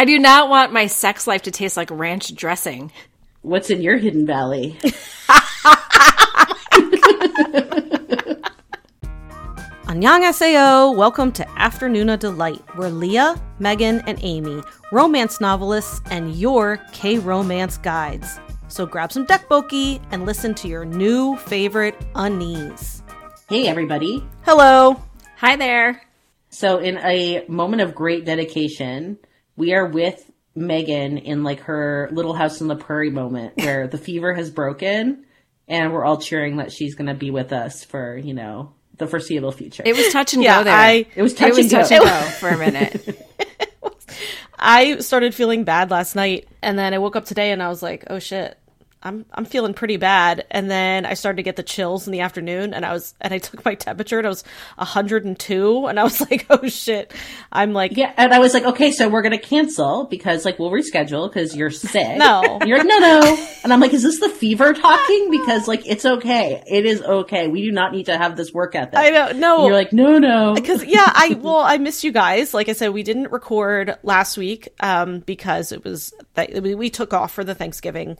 I do not want my sex life to taste like ranch dressing. What's in your hidden valley? Annyeonghaseyo! Welcome to Afternoona Delight, where Leah, Megan, and Amy, romance novelists, and your K-romance guides. So grab some tteokbokki and listen to your new favorite unease. Hey, everybody. Hello. Hi there. So, in a moment of great dedication, we are with Megan in like her little house in the prairie moment where the fever has broken and we're all cheering that she's going to be with us for, you know, the foreseeable future. It was touch and Yeah, go there. I- It was touch it was and go. touch and go for a minute. I started feeling bad last night, and then I woke up today and I was like, "Oh shit, I'm I'm feeling pretty bad." And then I started to get the chills in the afternoon, and I was and I took my temperature, and I was 102, and I was like, "Oh shit, I'm like." yeah, and I was like, okay, so we're going to cancel because like we'll reschedule because you're sick. No. You're like, no, no. And I'm like, is this the fever talking? Because like, it's okay. It is okay. We do not need to have this work ethic. I know, no. And you're like, no, no. because yeah i well i missed you guys like i said we didn't record last week um because it was th- we, we took off for the thanksgiving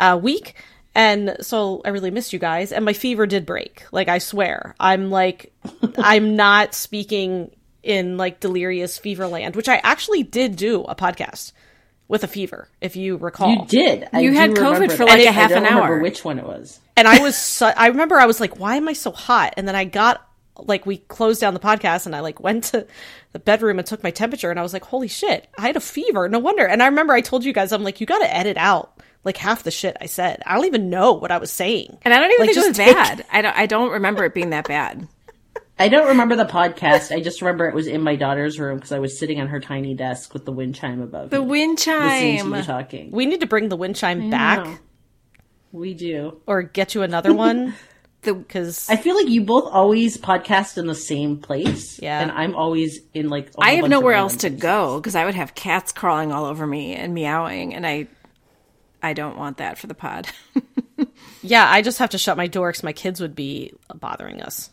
uh week and so i really missed you guys and my fever did break like i swear i'm like i'm not speaking in like delirious fever land which i actually did do a podcast with a fever if you recall You did. I You had COVID remember for that. like a half don't an remember hour. Which one it was? and I was so, I remember I was like, why am I so hot? And then I got like we closed down the podcast and I like went to the bedroom and took my temperature and I was like, holy shit, I had a fever. No wonder. And I remember I told you guys, I'm like, you got to edit out like half the shit I said. I don't even know what I was saying. And I don't even Like, think it just was take- bad. I don't. I don't remember it being that bad. I don't remember the podcast. I just remember it was in my daughter's room because I was sitting on her tiny desk with the wind chime above. The me, wind listening to you chime. talking. We need to bring the wind chime back know. We do. or get you another one The because I feel like you both always podcast in the same place. Yeah. And I'm always in like. a I whole have bunch nowhere random else to go because I would have cats crawling all over me and meowing, and I, I don't want that for the pod. yeah, I just have to shut my door because my kids would be bothering us.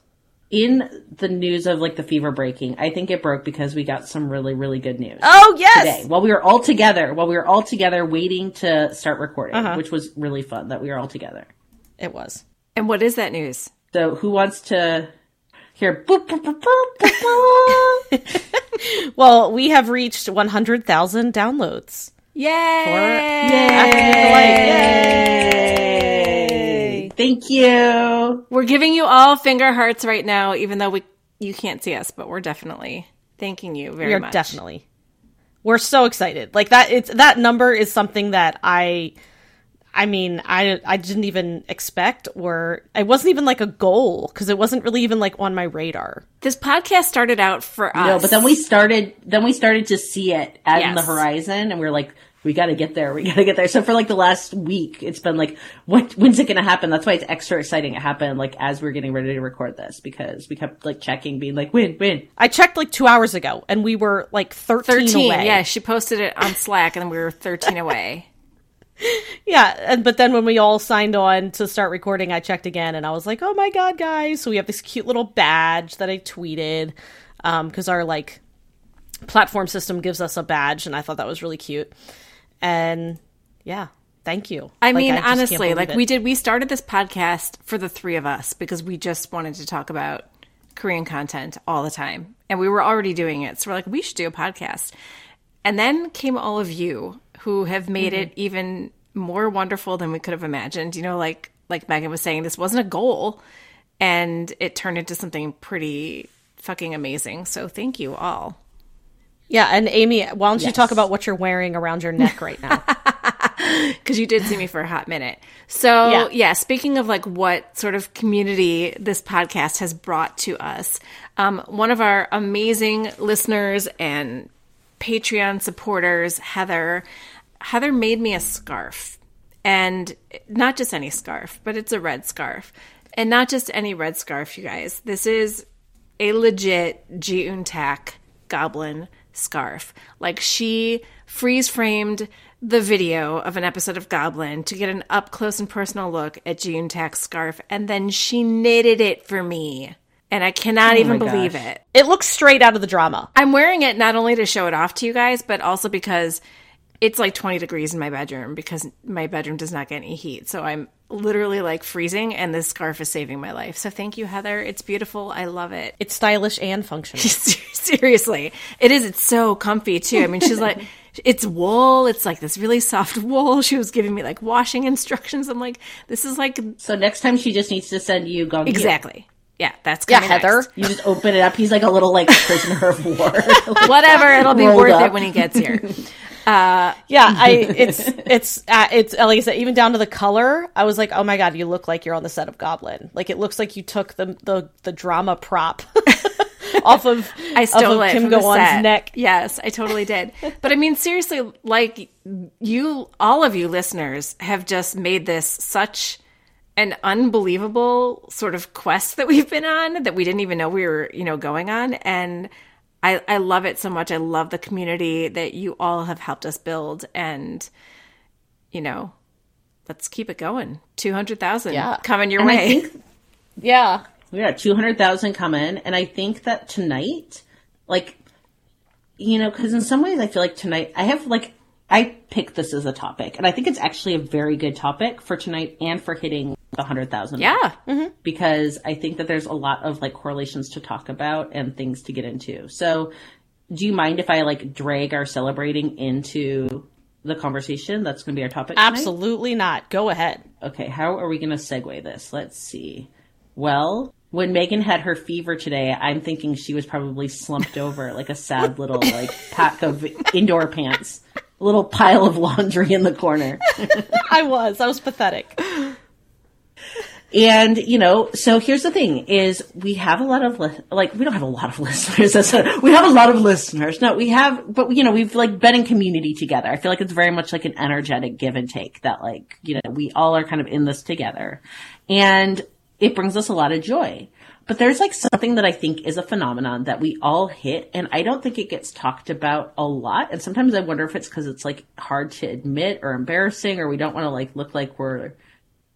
In the news of like the fever breaking, I think it broke because we got some really, really good news. Oh yes, today while we were all together while we were all together waiting to start recording Uh-huh. which was really fun that we were all together it was. And what is that news? so who wants to hear boop, boop, boop, boop, boop, boop? Well, we have reached 100,000 downloads. Yay! Afternoon Yay! thank you We're giving you all finger hearts right now, even though we you can't see us, but we're definitely thanking you very We are much. definitely. We're so excited. Like that it's that number is something that I I mean, I I didn't even expect or it wasn't even like a goal cuz it wasn't really even like on my radar. This podcast started out for us. no but then we started then we started to see it out in the horizon and we were like we got to get there we got to get there so for like the last week it's been like what when's it going to happen that's why it's extra exciting it happened like as we are getting ready to record this because we kept like checking being like when when I checked like 2 hours ago and we were like 13, 13. away. Yeah, she posted it on Slack, and we were 13 away. Yeah, and but then when we all signed on to start recording, I checked again and I was like, "Oh my god, guys!" So we have this cute little badge that I tweeted um, because our like platform system gives us a badge, and I thought that was really cute. And yeah, thank you. I Like, mean, can't honestly, like it. we did, we started this podcast for the three of us because we just wanted to talk about Korean content all the time. And we were already doing it. So we're like, we should do a podcast. And then came all of you who have made it Mm-hmm. even more wonderful than we could have imagined. You know, like like Megan was saying, this wasn't a goal and it turned into something pretty fucking amazing. So thank you all. Yeah, and Amy, why don't you talk about what you're wearing around your neck right now? because you did see me for a hot minute. So Yeah. yeah. speaking of like what sort of community this podcast has brought to us, um, one of our amazing listeners and Patreon supporters, Heather, Heather made me a scarf, and not just any scarf, but it's a red scarf, and not just any red scarf, you guys. This is a legit Ji goblin scarf. Like she freeze framed the video of an episode of Goblin to get an up close and personal look at Ji scarf, and then she knitted it for me. and I cannot oh even Oh my believe gosh. it. It looks straight out of the drama. I'm wearing it not only to show it off to you guys, but also because it's like 20 degrees in my bedroom because my bedroom does not get any heat. So I'm literally like freezing, and this scarf is saving my life. So thank you, Heather. It's beautiful. I love it. It's stylish and functional. Seriously, it is. It's so comfy too. I mean, she's like, it's wool. It's like this really soft wool. She was giving me like washing instructions. I'm like, this is like So next time she just needs to send you Gong Yoo. exactly. Yeah, that's Yeah, Heather. next. You just open it up. He's like a little like prisoner of war. Whatever, it'll be worth up. it when he gets here. Yeah, I it's it's uh, it's uh, like I said, even down to the color. I was like, oh my god, you look like you're on the set of Goblin. Like it looks like you took the the the drama prop off of I stole off of it Kim Go-eun's neck. Yes, I totally did. But I mean, seriously, like you, all of you listeners have just made this such an unbelievable sort of quest that we've been on that we didn't even know we were, you know, going on. And I, I love it so much. I love the community that you all have helped us build. And, you know, let's keep it going. 200,000 Yeah. coming your And I way. think Yeah, we got 200,000 coming. And I think that tonight, like, you know, because in some ways I feel like tonight, I have like, I picked this as a topic. And I think it's actually a very good topic for tonight and for hitting the 100,000. yeah. Mm-hmm. because I think that there's a lot of like correlations to talk about and things to get into. So, do you mind if I like drag our celebrating into the conversation? That's going to be our topic. tonight? absolutely not. Go ahead. Okay, how are we going to segue this? Let's see. Well, when Megan had her fever today, I'm thinking she was probably slumped over like a sad little like pack of indoor pants, a little pile of laundry in the corner. I was. I was pathetic. And you know, so here's the thing: is we have a lot of li- like we don't have a lot of listeners. We have a lot of listeners. No, we have, but you know, we've like been in community together. I feel like it's very much like an energetic give and take. That like you know, we all are kind of in this together, and it brings us a lot of joy. But there's like something that I think is a phenomenon that we all hit, and I don't think it gets talked about a lot. And sometimes I wonder if it's because it's like hard to admit or embarrassing, or we don't want to like look like we're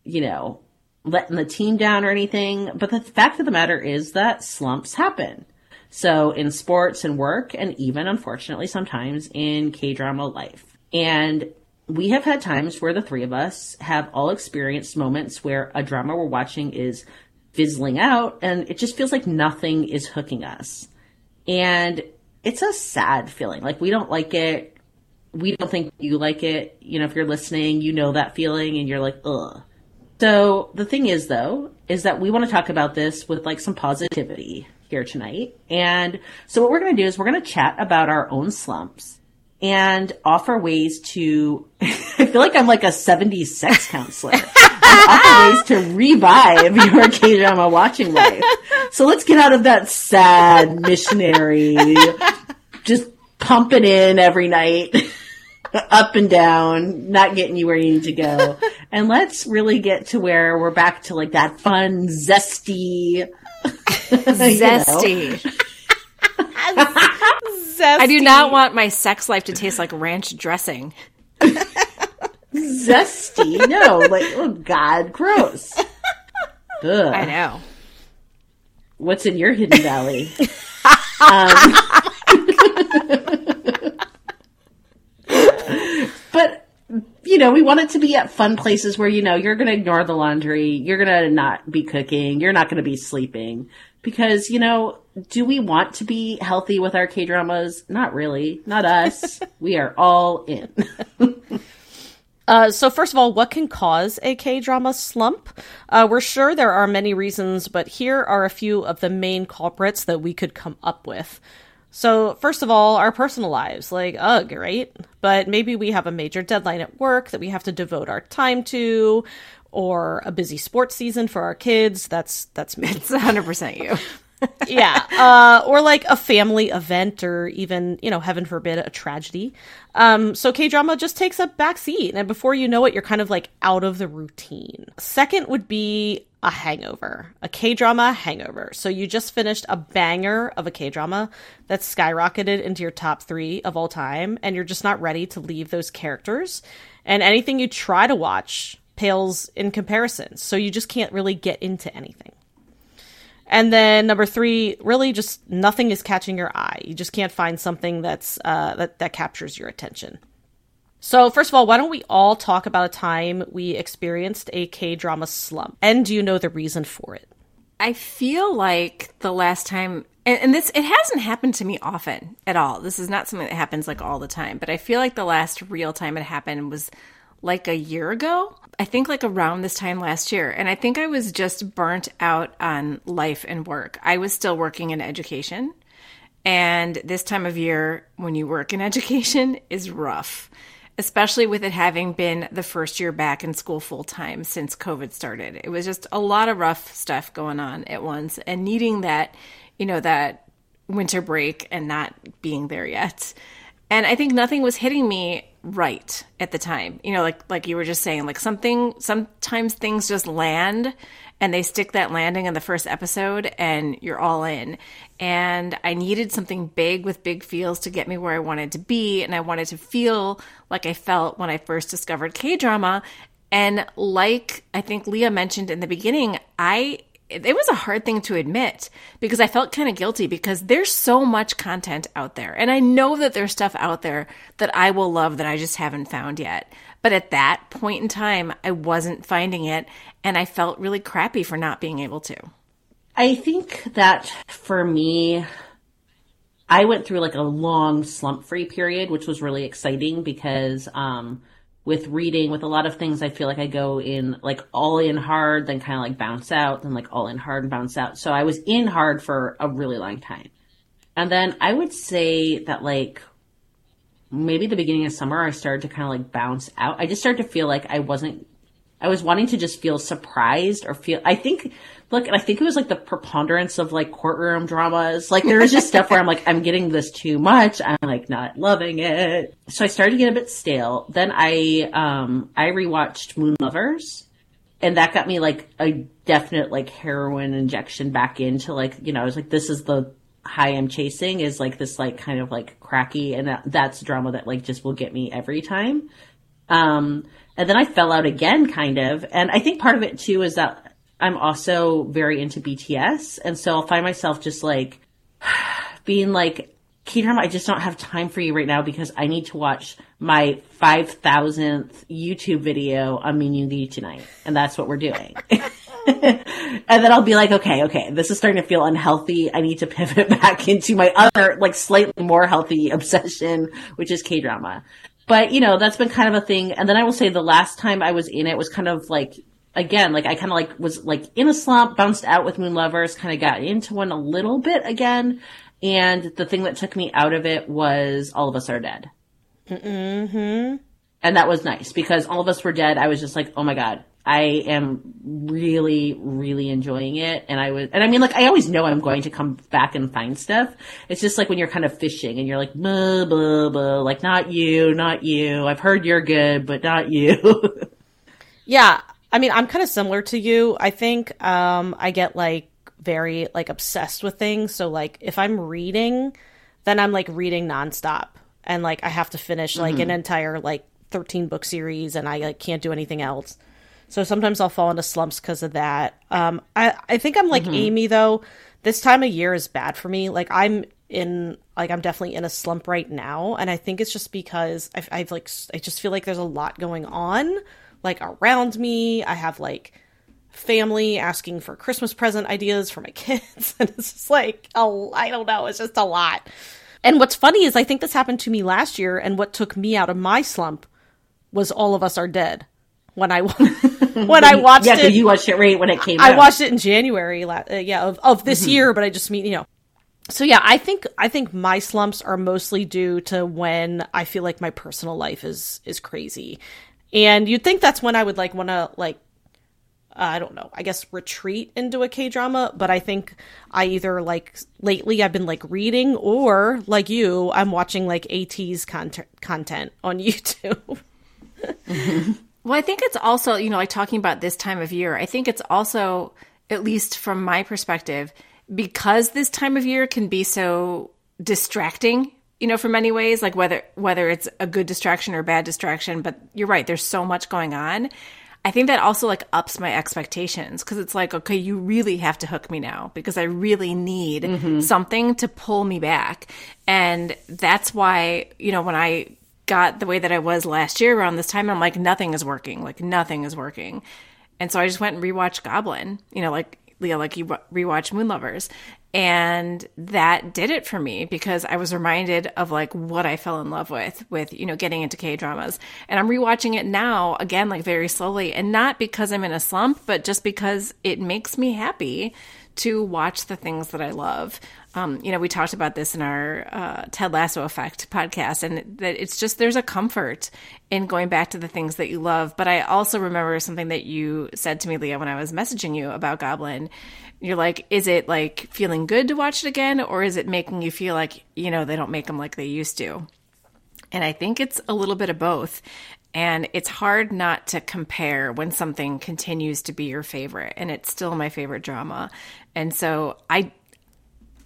you know, letting the team down or anything. But the fact of the matter is that slumps happen. So in sports and work, and even unfortunately sometimes in K drama life. And we have had times where the three of us have all experienced moments where a drama we're watching is fizzling out and it just feels like nothing is hooking us. And it's a sad feeling. Like we don't like it. We don't think you like it. You know, if you're listening, you know that feeling and you're like, ugh. So the thing is though, is that we want to talk about this with like some positivity here tonight. And so what we're going to do is we're going to chat about our own slumps and offer ways to, I feel like I'm like a 70s sex counselor. Offer ways to revive your K-drama watching life. So let's get out of that sad missionary, just pumping in every night up and down, not getting you where you need to go. And let's really get to where we're back to like that fun, zesty, Zesty. zesty. I do not want my sex life to taste like ranch dressing. zesty. No, like, oh God, gross. Ugh. I know. What's in your hidden valley? um, you know, we want it to be at fun places where you know you're going to ignore the laundry, you're going to not be cooking, you're not going to be sleeping because you know, do we want to be healthy with our K dramas? Not really, not us. we are all in. Uh, so first of all, what can cause a K drama slump? Uh, we're sure there are many reasons, but here are a few of the main culprits that we could come up with. So first of all, our personal lives, like ugh, right? But maybe we have a major deadline at work that we have to devote our time to, or a busy sports season for our kids. That's that's me. It's 100% you. yeah uh, or like a family event or even you know heaven forbid a tragedy. Um, so k-drama just takes a back seat and before you know it you're kind of like out of the routine. Second would be a hangover a k-drama hangover. So you just finished a banger of a k-drama that's skyrocketed into your top three of all time and you're just not ready to leave those characters. And anything you try to watch pales in comparison so you just can't really get into anything And then number three, really just nothing is catching your eye. You just can't find something that's uh, that that captures your attention. So first of all, why don't we all talk about a time we experienced a K drama slump, and do you know the reason for it? I feel like the last time, and, and this it hasn't happened to me often at all. This is not something that happens like all the time, but I feel like the last real time it happened was like a year ago. I think like around this time last year. And I think I was just burnt out on life and work. I was still working in education. And this time of year, when you work in education, is rough, especially with it having been the first year back in school full time since COVID started. It was just a lot of rough stuff going on at once and needing that, you know, that winter break and not being there yet. And I think nothing was hitting me right at the time. You know, like like you were just saying, like something sometimes things just land and they stick that landing in the first episode and you're all in. And I needed something big with big feels to get me where I wanted to be and I wanted to feel like I felt when I first discovered K-drama and like I think Leah mentioned in the beginning, I it was a hard thing to admit because I felt kind of guilty because there's so much content out there. And I know that there's stuff out there that I will love that I just haven't found yet. But at that point in time, I wasn't finding it and I felt really crappy for not being able to. I think that for me, I went through like a long slump free period, which was really exciting because, um, with reading, with a lot of things, I feel like I go in like all in hard, then kind of like bounce out, then like all in hard and bounce out. So I was in hard for a really long time. And then I would say that like maybe the beginning of summer, I started to kind of like bounce out. I just started to feel like I wasn't, I was wanting to just feel surprised or feel, I think look, and I think it was like the preponderance of like courtroom dramas. Like there was just stuff where I'm like, I'm getting this too much. I'm like not loving it. So I started to get a bit stale. Then I, um, I rewatched Moon Lovers and that got me like a definite like heroin injection back into like, you know, I was like, this is the high I'm chasing is like this like kind of like cracky and that, that's drama that like just will get me every time. Um, and then I fell out again kind of. And I think part of it too is that I'm also very into BTS. And so I'll find myself just like being like, K-drama, I just don't have time for you right now because I need to watch my 5,000th YouTube video on Min Yoongi tonight. And that's what we're doing. and then I'll be like, okay, okay, this is starting to feel unhealthy. I need to pivot back into my other, like slightly more healthy obsession, which is K-drama. But, you know, that's been kind of a thing. And then I will say the last time I was in it was kind of like again, like I kind of like was like in a slump, bounced out with Moon Lovers, kind of got into one a little bit again. And the thing that took me out of it was All of Us Are Dead. Mm-hmm. And that was nice because All of Us Were Dead. I was just like, oh my God, I am really, really enjoying it. And I was, and I mean, like, I always know I'm going to come back and find stuff. It's just like when you're kind of fishing and you're like, blah, blah, blah, like, not you, not you. I've heard you're good, but not you. yeah. I mean, I'm kind of similar to you. I think um, I get like very like obsessed with things. So like if I'm reading, then I'm like reading nonstop, and like I have to finish like mm-hmm. an entire like 13 book series, and I like can't do anything else. So sometimes I'll fall into slumps because of that. Um, I I think I'm like mm-hmm. Amy though. This time of year is bad for me. Like I'm in like I'm definitely in a slump right now, and I think it's just because I've, I've like I just feel like there's a lot going on like around me. I have like family asking for Christmas present ideas for my kids. and it's just like, oh, I don't know. It's just a lot. And what's funny is I think this happened to me last year. And what took me out of my slump was All of Us Are Dead. When I when I watched yeah, it, you watched it right when it came. Out. I out. watched it in January, uh, yeah, of, of this mm-hmm. year. But I just mean, you know, so yeah, I think I think my slumps are mostly due to when I feel like my personal life is is crazy, and you'd think that's when I would like want to like uh, I don't know, I guess retreat into a K drama, but I think I either like lately I've been like reading or like you, I'm watching like ATEEZ content content on YouTube. Well, I think it's also, you know, like talking about this time of year, I think it's also, at least from my perspective, because this time of year can be so distracting you know, for many ways, like whether whether it's a good distraction or a bad distraction. But you're right, there's so much going on. I think that also like ups my expectations because it's like, okay, you really have to hook me now because I really need Mm-hmm. something to pull me back. And that's why, you know, when I got the way that I was last year around this time, I'm like, nothing is working. Like, nothing is working. And so I just went and rewatched Goblin, you know, like Leah, like you rewatch Moon Lovers. And that did it for me because I was reminded of like what I fell in love with, with, you know, getting into K dramas. And I'm rewatching it now again, like very slowly. And not because I'm in a slump, but just because it makes me happy to watch the things that I love. Um, you know, we talked about this in our uh, Ted Lasso Effect podcast, and that it's just there's a comfort in going back to the things that you love. But I also remember something that you said to me, Leah, when I was messaging you about Goblin. You're like, is it like feeling good to watch it again, or is it making you feel like, you know, they don't make them like they used to? And I think it's a little bit of both. And it's hard not to compare when something continues to be your favorite and it's still my favorite drama. And so I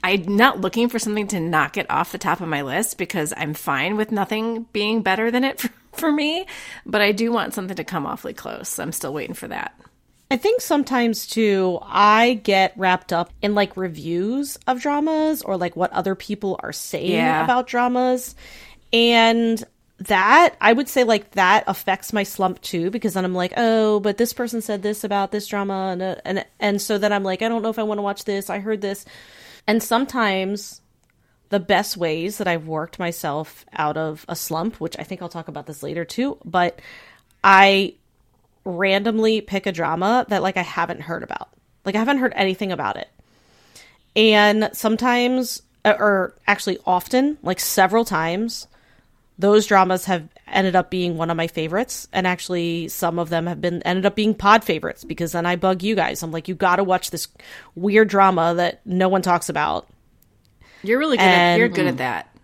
I'm not looking for something to knock it off the top of my list because I'm fine with nothing being better than it for, for me, but I do want something to come awfully close. I'm still waiting for that. I think sometimes too, I get wrapped up in like reviews of dramas or like what other people are saying Yeah. about dramas. And that, I would say like that affects my slump too, because then I'm like, oh, but this person said this about this drama. And, uh, and, and so then I'm like, I don't know if I want to watch this. I heard this. And sometimes the best ways that I've worked myself out of a slump, which I think I'll talk about this later too, but I randomly pick a drama that like I haven't heard about. Like I haven't heard anything about it. And sometimes or actually often, like several times, those dramas have ended up being one of my favorites and actually some of them have been ended up being pod favorites because then I bug you guys. I'm like you got to watch this weird drama that no one talks about. You're really good at you're good at that.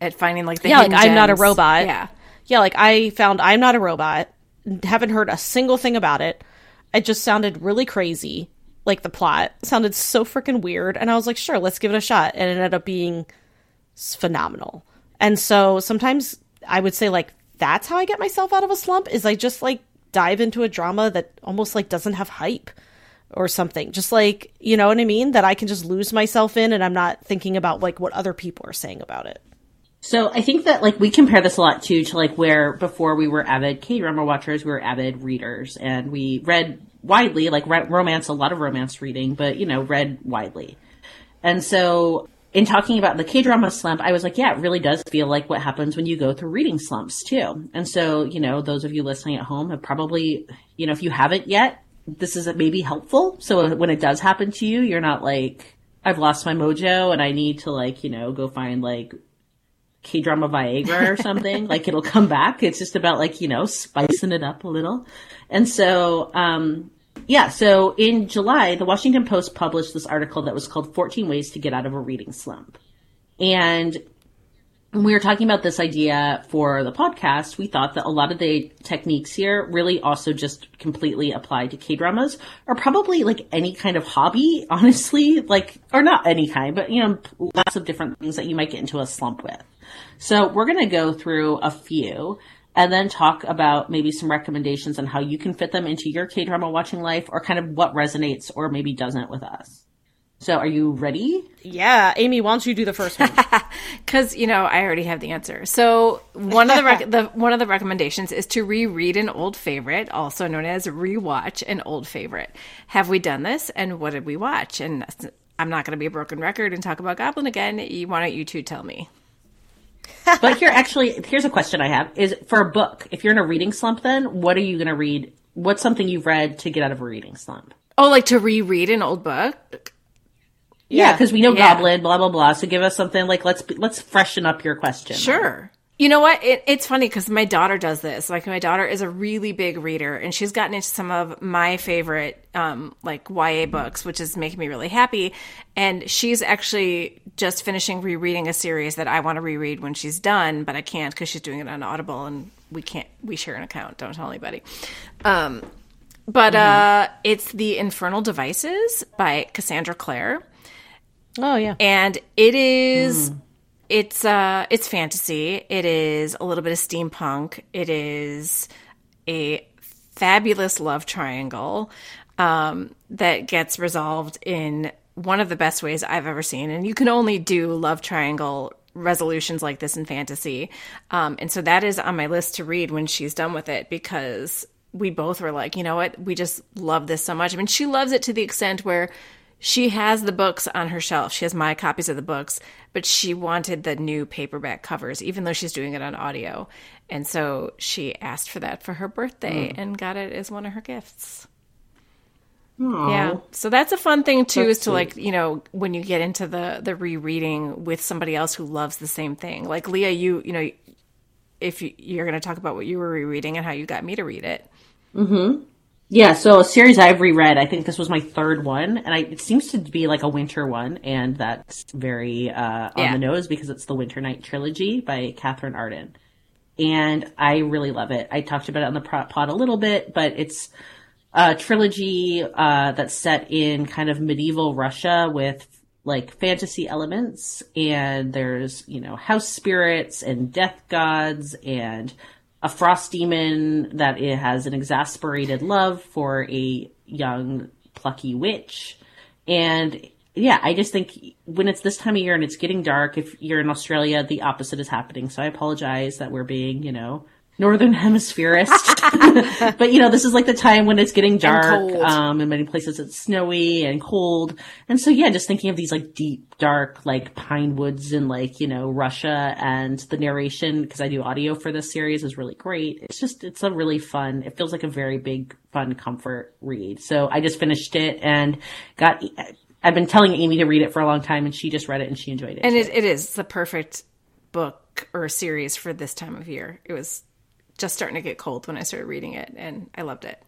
At finding like the Yeah, like I'm not a robot. Yeah. Yeah, like I found I'm not a robot. Haven't heard a single thing about it. It just sounded really crazy. Like the plot sounded so freaking weird, and I was like, sure, let's give it a shot. And it ended up being phenomenal. And so sometimes I would say like that's how I get myself out of a slump is I just like dive into a drama that almost like doesn't have hype or something. Just like, you know what I mean? That I can just lose myself in and I'm not thinking about like what other people are saying about it. So I think that like we compare this a lot too to like where before we were avid K drama watchers, we were avid readers and we read widely, like re- romance, a lot of romance reading, but you know, read widely. And so in talking about the K drama slump, I was like, yeah, it really does feel like what happens when you go through reading slumps too. And so, you know, those of you listening at home have probably, you know, if you haven't yet, this is maybe helpful. So when it does happen to you, you're not like, I've lost my mojo and I need to like, you know, go find like K drama Viagra or something. like it'll come back. It's just about like, you know, spicing it up a little. And so, um, yeah, so in July, the Washington Post published this article that was called 14 Ways to Get Out of a Reading Slump. And when we were talking about this idea for the podcast, we thought that a lot of the techniques here really also just completely apply to K dramas or probably like any kind of hobby, honestly, like, or not any kind, but you know, lots of different things that you might get into a slump with. So we're going to go through a few and then talk about maybe some recommendations on how you can fit them into your K drama watching life or kind of what resonates or maybe doesn't with us. So are you ready? Yeah, Amy, why don't you do the first one? Because you know, I already have the answer. So one of the, rec- the one of the recommendations is to reread an old favorite, also known as rewatch an old favorite. Have we done this? And what did we watch? And I'm not going to be a broken record and talk about Goblin again. You, why don't you two tell me? But here, actually, here's a question I have: Is for a book, if you're in a reading slump, then what are you going to read? What's something you've read to get out of a reading slump? Oh, like to reread an old book? Yeah, because we know Yeah. Goblin, blah blah blah. So give us something like let's let's freshen up your question. Sure. You know what? It, it's funny because my daughter does this. Like my daughter is a really big reader, and she's gotten into some of my favorite, um, like YA books, which is making me really happy. And she's actually just finishing rereading a series that I want to reread when she's done, but I can't because she's doing it on Audible, and we can't. We share an account. Don't tell anybody. Um, but uh, it's the Infernal Devices by Cassandra Clare oh yeah. and it is it's uh it's fantasy it is a little bit of steampunk it is a fabulous love triangle um, that gets resolved in one of the best ways I've ever seen. And you can only do love triangle resolutions like this in fantasy. Um, and so that is on my list to read when she's done with it because we both were like, you know what? We just love this so much. I mean, she loves it to the extent where she has the books on her shelf. She has my copies of the books, but she wanted the new paperback covers, even though she's doing it on audio. And so she asked for that for her birthday mm. and got it as one of her gifts. Aww. Yeah. So that's a fun thing too, that's is to sweet. like, you know, when you get into the the rereading with somebody else who loves the same thing. Like Leah, you, you know, if you, you're going to talk about what you were rereading and how you got me to read it. Mm-hmm. Yeah, so a series I've reread, I think this was my third one, and I, it seems to be like a winter one, and that's very uh, on yeah. the nose because it's the Winter Night trilogy by Katherine Arden, and I really love it. I talked about it on the pod a little bit, but it's a trilogy uh, that's set in kind of medieval Russia with like fantasy elements, and there's you know house spirits and death gods and a frost demon that it has an exasperated love for a young plucky witch. And yeah i just think when it's this time of year and it's getting dark if you're in australia the opposite is happening. So i apologize that we're being you know northern hemispherist. but you know, this is like the time when it's getting dark. Um, in many places it's snowy and cold. And so yeah, just thinking of these like deep, dark, like pine woods in like, you know, Russia and the narration, because I do audio for this series is really great. It's just, it's a really fun, it feels like a very big, fun comfort read. So I just finished it and got, I've been telling Amy to read it for a long time and she just read it and she enjoyed it. And it, it is the perfect book or series for this time of year. It was just starting to get cold when I started reading it, and I loved it.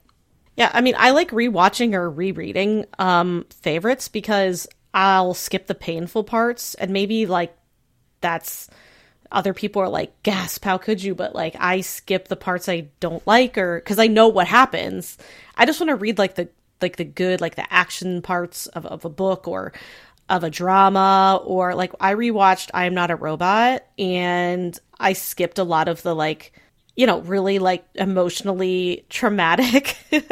Yeah, I mean, I like rewatching or rereading um, favorites because I'll skip the painful parts, and maybe like that's other people are like, gasp, how could you? But like, I skip the parts I don't like, or because I know what happens. I just want to read like the like the good, like the action parts of, of a book or of a drama, or like I rewatched I Am Not a Robot, and I skipped a lot of the like you know, really like emotionally traumatic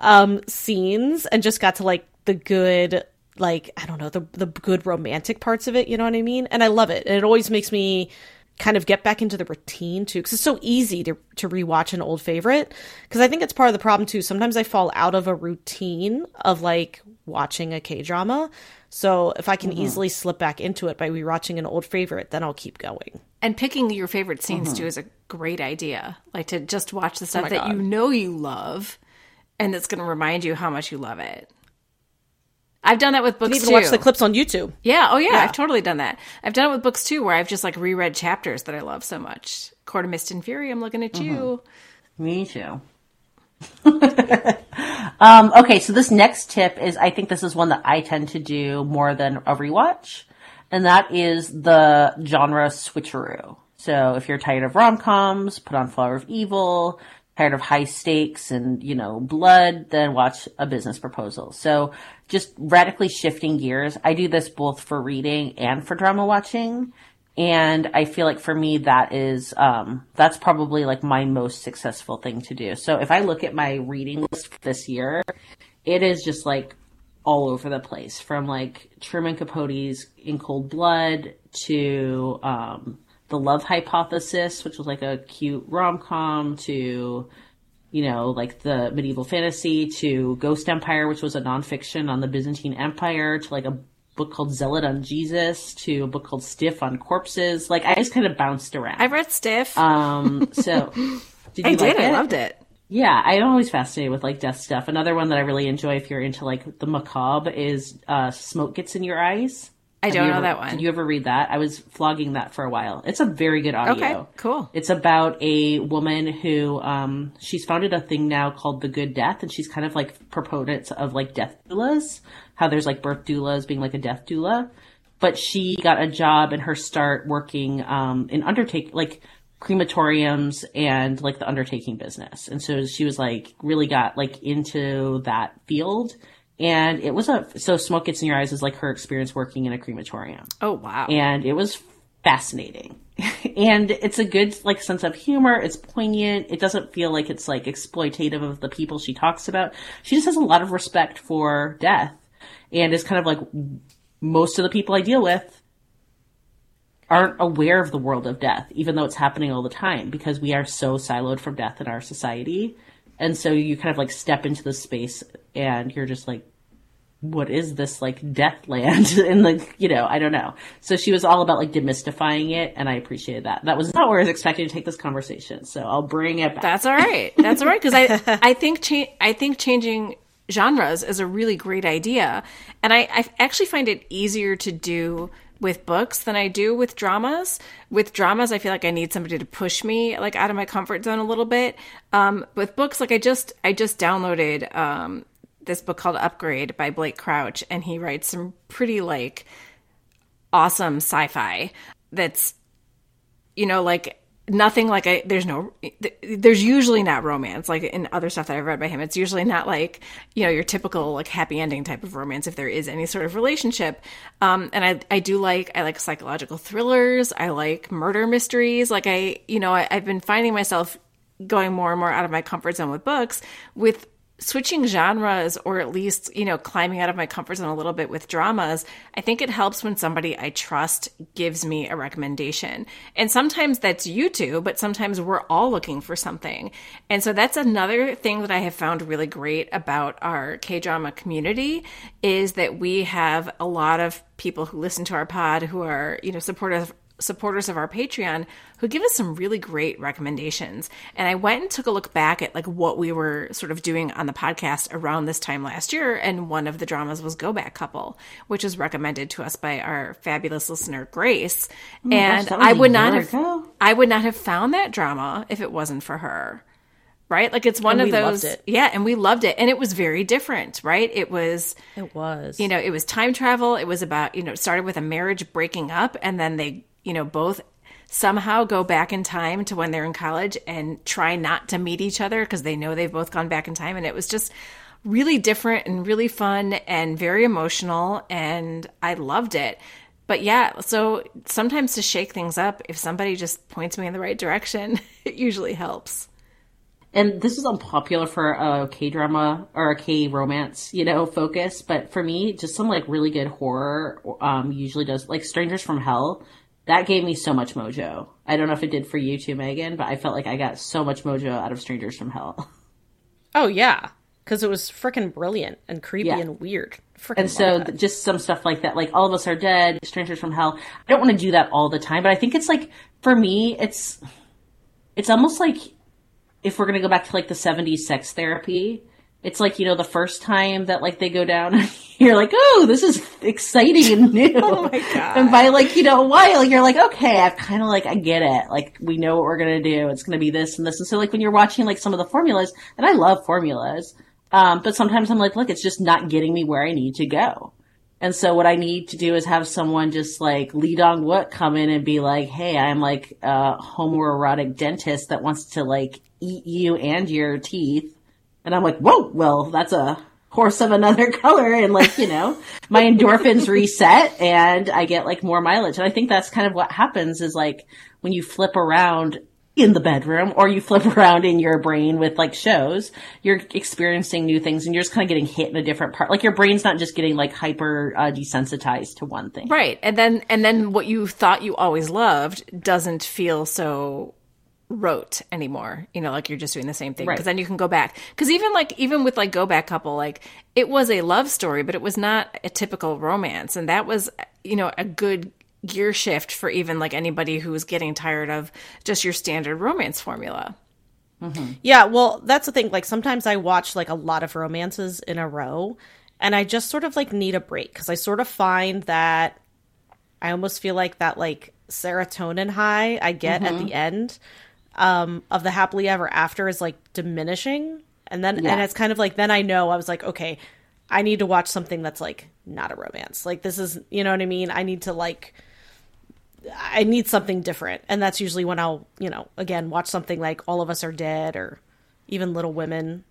um scenes and just got to like the good like I don't know, the the good romantic parts of it, you know what I mean? And I love it. And it always makes me kind of get back into the routine too because it's so easy to to rewatch an old favorite because I think it's part of the problem too. Sometimes I fall out of a routine of like watching a K-drama. So if I can mm-hmm. easily slip back into it by rewatching an old favorite, then I'll keep going. And picking your favorite scenes mm-hmm. too is a great idea. Like to just watch the stuff oh that God. you know you love and that's going to remind you how much you love it. I've done that with books you even too. watch the clips on YouTube. Yeah. Oh yeah, yeah, I've totally done that. I've done it with books too, where I've just like reread chapters that I love so much. Court of Mist and Fury. I'm looking at mm-hmm. you. Me too. um, okay, so this next tip is I think this is one that I tend to do more than a rewatch, and that is the genre switcheroo. So if you're tired of rom coms, put on Flower of Evil. Tired of high stakes and you know blood, then watch a business proposal. So just radically shifting gears. I do this both for reading and for drama watching. And I feel like for me, that is, um, that's probably like my most successful thing to do. So if I look at my reading list this year, it is just like all over the place from like Truman Capote's In Cold Blood to, um, The Love Hypothesis, which was like a cute rom com to, you know, like the medieval fantasy to Ghost Empire, which was a nonfiction on the Byzantine Empire to like a book called Zealot on Jesus to a book called Stiff on Corpses. Like I just kind of bounced around. I've read Stiff. Um, so did I did. Like I loved it. Yeah, I'm always fascinated with like death stuff. Another one that I really enjoy if you're into like the macabre is uh, Smoke Gets in Your Eyes. I don't know ever, that one. Did you ever read that? I was flogging that for a while. It's a very good audio. Okay, cool. It's about a woman who um, she's founded a thing now called the Good Death, and she's kind of like proponents of like death doulas. How there's like birth doulas being like a death doula, but she got a job and her start working um, in undertake like crematoriums and like the undertaking business, and so she was like really got like into that field and it was a, so Smoke Gets in Your Eyes is like her experience working in a crematorium. Oh, wow. And it was fascinating. and it's a good like sense of humor. It's poignant. It doesn't feel like it's like exploitative of the people she talks about. She just has a lot of respect for death and is kind of like most of the people I deal with aren't aware of the world of death, even though it's happening all the time because we are so siloed from death in our society. And so you kind of like step into the space and you're just like, what is this like death land? and like, you know, I don't know. So she was all about like demystifying it and I appreciated that. That was not where I was expecting to take this conversation. So I'll bring it back. That's all right. That's all right. Cause I, I think, cha- I think changing genres is a really great idea. And I, I actually find it easier to do with books than I do with dramas. With dramas, I feel like I need somebody to push me like out of my comfort zone a little bit. Um, with books, like I just I just downloaded um, this book called Upgrade by Blake Crouch, and he writes some pretty like awesome sci-fi. That's you know like nothing like I, there's no there's usually not romance like in other stuff that I've read by him. It's usually not like you know your typical like happy ending type of romance if there is any sort of relationship. Um, and I I do like I like psychological thrillers. I like murder mysteries. Like I you know I, I've been finding myself going more and more out of my comfort zone with books with switching genres or at least, you know, climbing out of my comfort zone a little bit with dramas, I think it helps when somebody I trust gives me a recommendation. And sometimes that's you two, but sometimes we're all looking for something. And so that's another thing that I have found really great about our K drama community is that we have a lot of people who listen to our pod who are, you know, supportive supporters of our Patreon who give us some really great recommendations. And I went and took a look back at like what we were sort of doing on the podcast around this time last year. And one of the dramas was Go Back Couple, which was recommended to us by our fabulous listener, Grace. Oh and gosh, I would not have, ago. I would not have found that drama if it wasn't for her. Right? Like it's one and of those. Yeah. And we loved it. And it was very different, right? It was, it was, you know, it was time travel. It was about, you know, it started with a marriage breaking up and then they you know, both somehow go back in time to when they're in college and try not to meet each other because they know they've both gone back in time. And it was just really different and really fun and very emotional. And I loved it. But yeah, so sometimes to shake things up, if somebody just points me in the right direction, it usually helps. And this is unpopular for a K drama or a K romance, you know, focus. But for me, just some like really good horror um, usually does, like Strangers from Hell that gave me so much mojo. I don't know if it did for you too, Megan, but I felt like I got so much mojo out of Strangers from Hell. Oh yeah, because it was freaking brilliant and creepy yeah. and weird. Frickin and so just some stuff like that, like All of Us Are Dead, Strangers from Hell. I don't want to do that all the time, but I think it's like for me, it's it's almost like if we're gonna go back to like the '70s sex therapy it's like you know the first time that like they go down you're like oh this is exciting and new. Oh my god and by like you know a while you're like okay i've kind of like i get it. Like we know what we're gonna do. It's gonna be this and this. And so like when you're watching like some of the formulas and i love formulas um, but sometimes i'm like look it's just not getting me where i need to go. And so what I need to do is have someone just like Lee Dong Wook come in and be like, Hey, I'm like a homoerotic dentist that wants to like eat you and your teeth and I'm like, whoa, well, that's a horse of another color. And like, you know, my endorphins reset and I get like more mileage. And I think that's kind of what happens is like when you flip around in the bedroom or you flip around in your brain with like shows, you're experiencing new things and you're just kind of getting hit in a different part. Like your brain's not just getting like hyper uh, desensitized to one thing. Right. And then, and then what you thought you always loved doesn't feel so rote anymore. You know like you're just doing the same thing. Because right. then you can go back. Because even like even with like go back couple like it was a love story but it was not a typical romance. And that was you know a good gear shift for even like anybody who was getting tired of just your standard romance formula. Mm-hmm. yeah well that's the thing. Like sometimes i watch like a lot of romances in a row and i just sort of like need a break. Because i sort of find that i almost feel like that like serotonin high i get mm-hmm. at the end um, of the happily ever after is like diminishing, and then yeah. and it's kind of like then I know I was like okay, I need to watch something that's like not a romance. Like this is you know what I mean. I need to like. I need something different. And that's usually when I'll, you know, again, watch something like All of Us Are Dead or even Little Women.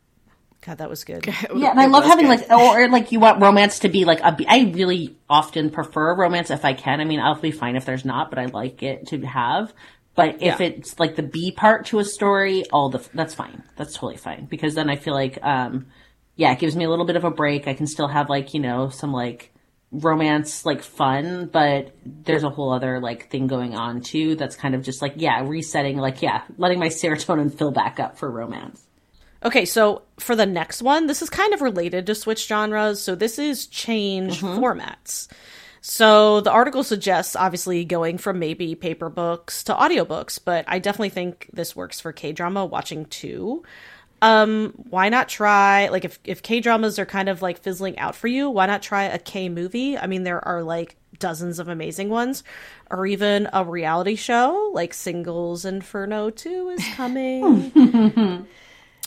God, that was good. Yeah, and I love having like, or, or, like you want romance to be like a. B- I really often prefer romance if I can. I mean, I'll be fine if there's not, but I like it to have. But if Yeah. it's like the B part to a story, all the that's fine. That's totally fine because then I feel like, um, yeah, it gives me a little bit of a break. I can still have like you know some like romance like fun, but there's a whole other like thing going on too. That's kind of just like yeah, resetting. Like yeah, letting my serotonin fill back up for romance. Okay, so for the next one, this is kind of related to switch genres. So this is change formats. So the article suggests obviously going from maybe paper books to audiobooks, but I definitely think this works for K drama watching too. Um, why not try like if if K dramas are kind of like fizzling out for you, why not try a K movie? I mean, there are like dozens of amazing ones, or even a reality show like Singles Inferno 2 is coming.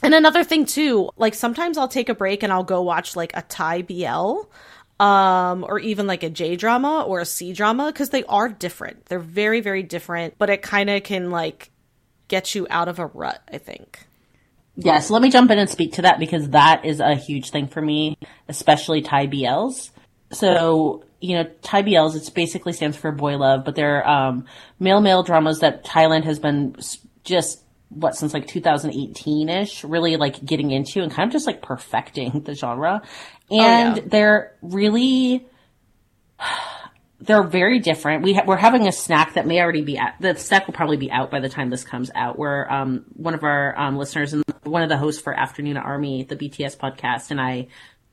And another thing too, like sometimes I'll take a break and I'll go watch like a Thai BL, um, or even like a J drama or a C drama because they are different. They're very, very different, but it kind of can like get you out of a rut, I think. Yeah, so let me jump in and speak to that because that is a huge thing for me, especially Thai BLs. So, you know, Thai BLs, it basically stands for boy love, but they're um, male male dramas that Thailand has been just, what, since like 2018 ish, really like getting into and kind of just like perfecting the genre. And yeah. they're really, they're very different. We ha- we're having a snack that may already be out. The snack will probably be out by the time this comes out. Where um, one of our um, listeners and one of the hosts for Afternoon Army, the BTS podcast, and I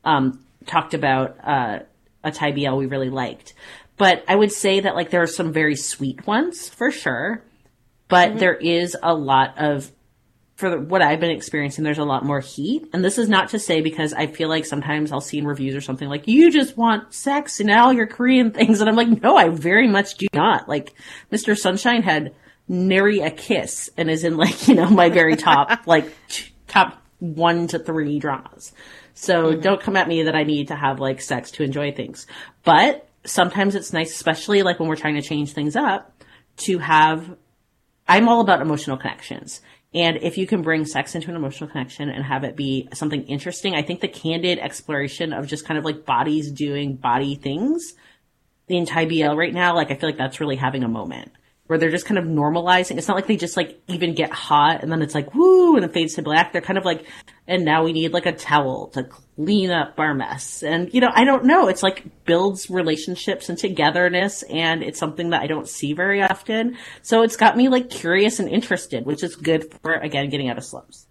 um, talked about uh, a Thai BL we really liked. But I would say that like there are some very sweet ones for sure, but mm-hmm. there is a lot of for what I've been experiencing, there's a lot more heat. And this is not to say because I feel like sometimes I'll see in reviews or something like, you just want sex and all your Korean things. And I'm like, no, I very much do not. Like, Mr. Sunshine had nary a kiss and is in like, you know, my very top, like, t- top one to three dramas. So mm-hmm. don't come at me that I need to have like sex to enjoy things. But sometimes it's nice, especially like when we're trying to change things up, to have I'm all about emotional connections. And if you can bring sex into an emotional connection and have it be something interesting, I think the candid exploration of just kind of like bodies doing body things in Thai BL right now, like I feel like that's really having a moment where they're just kind of normalizing. It's not like they just like even get hot and then it's like woo and it fades to black. They're kind of like, and now we need like a towel to clean up our mess. And you know, I don't know. It's like builds relationships and togetherness and it's something that I don't see very often. So it's got me like curious and interested, which is good for again getting out of slumps.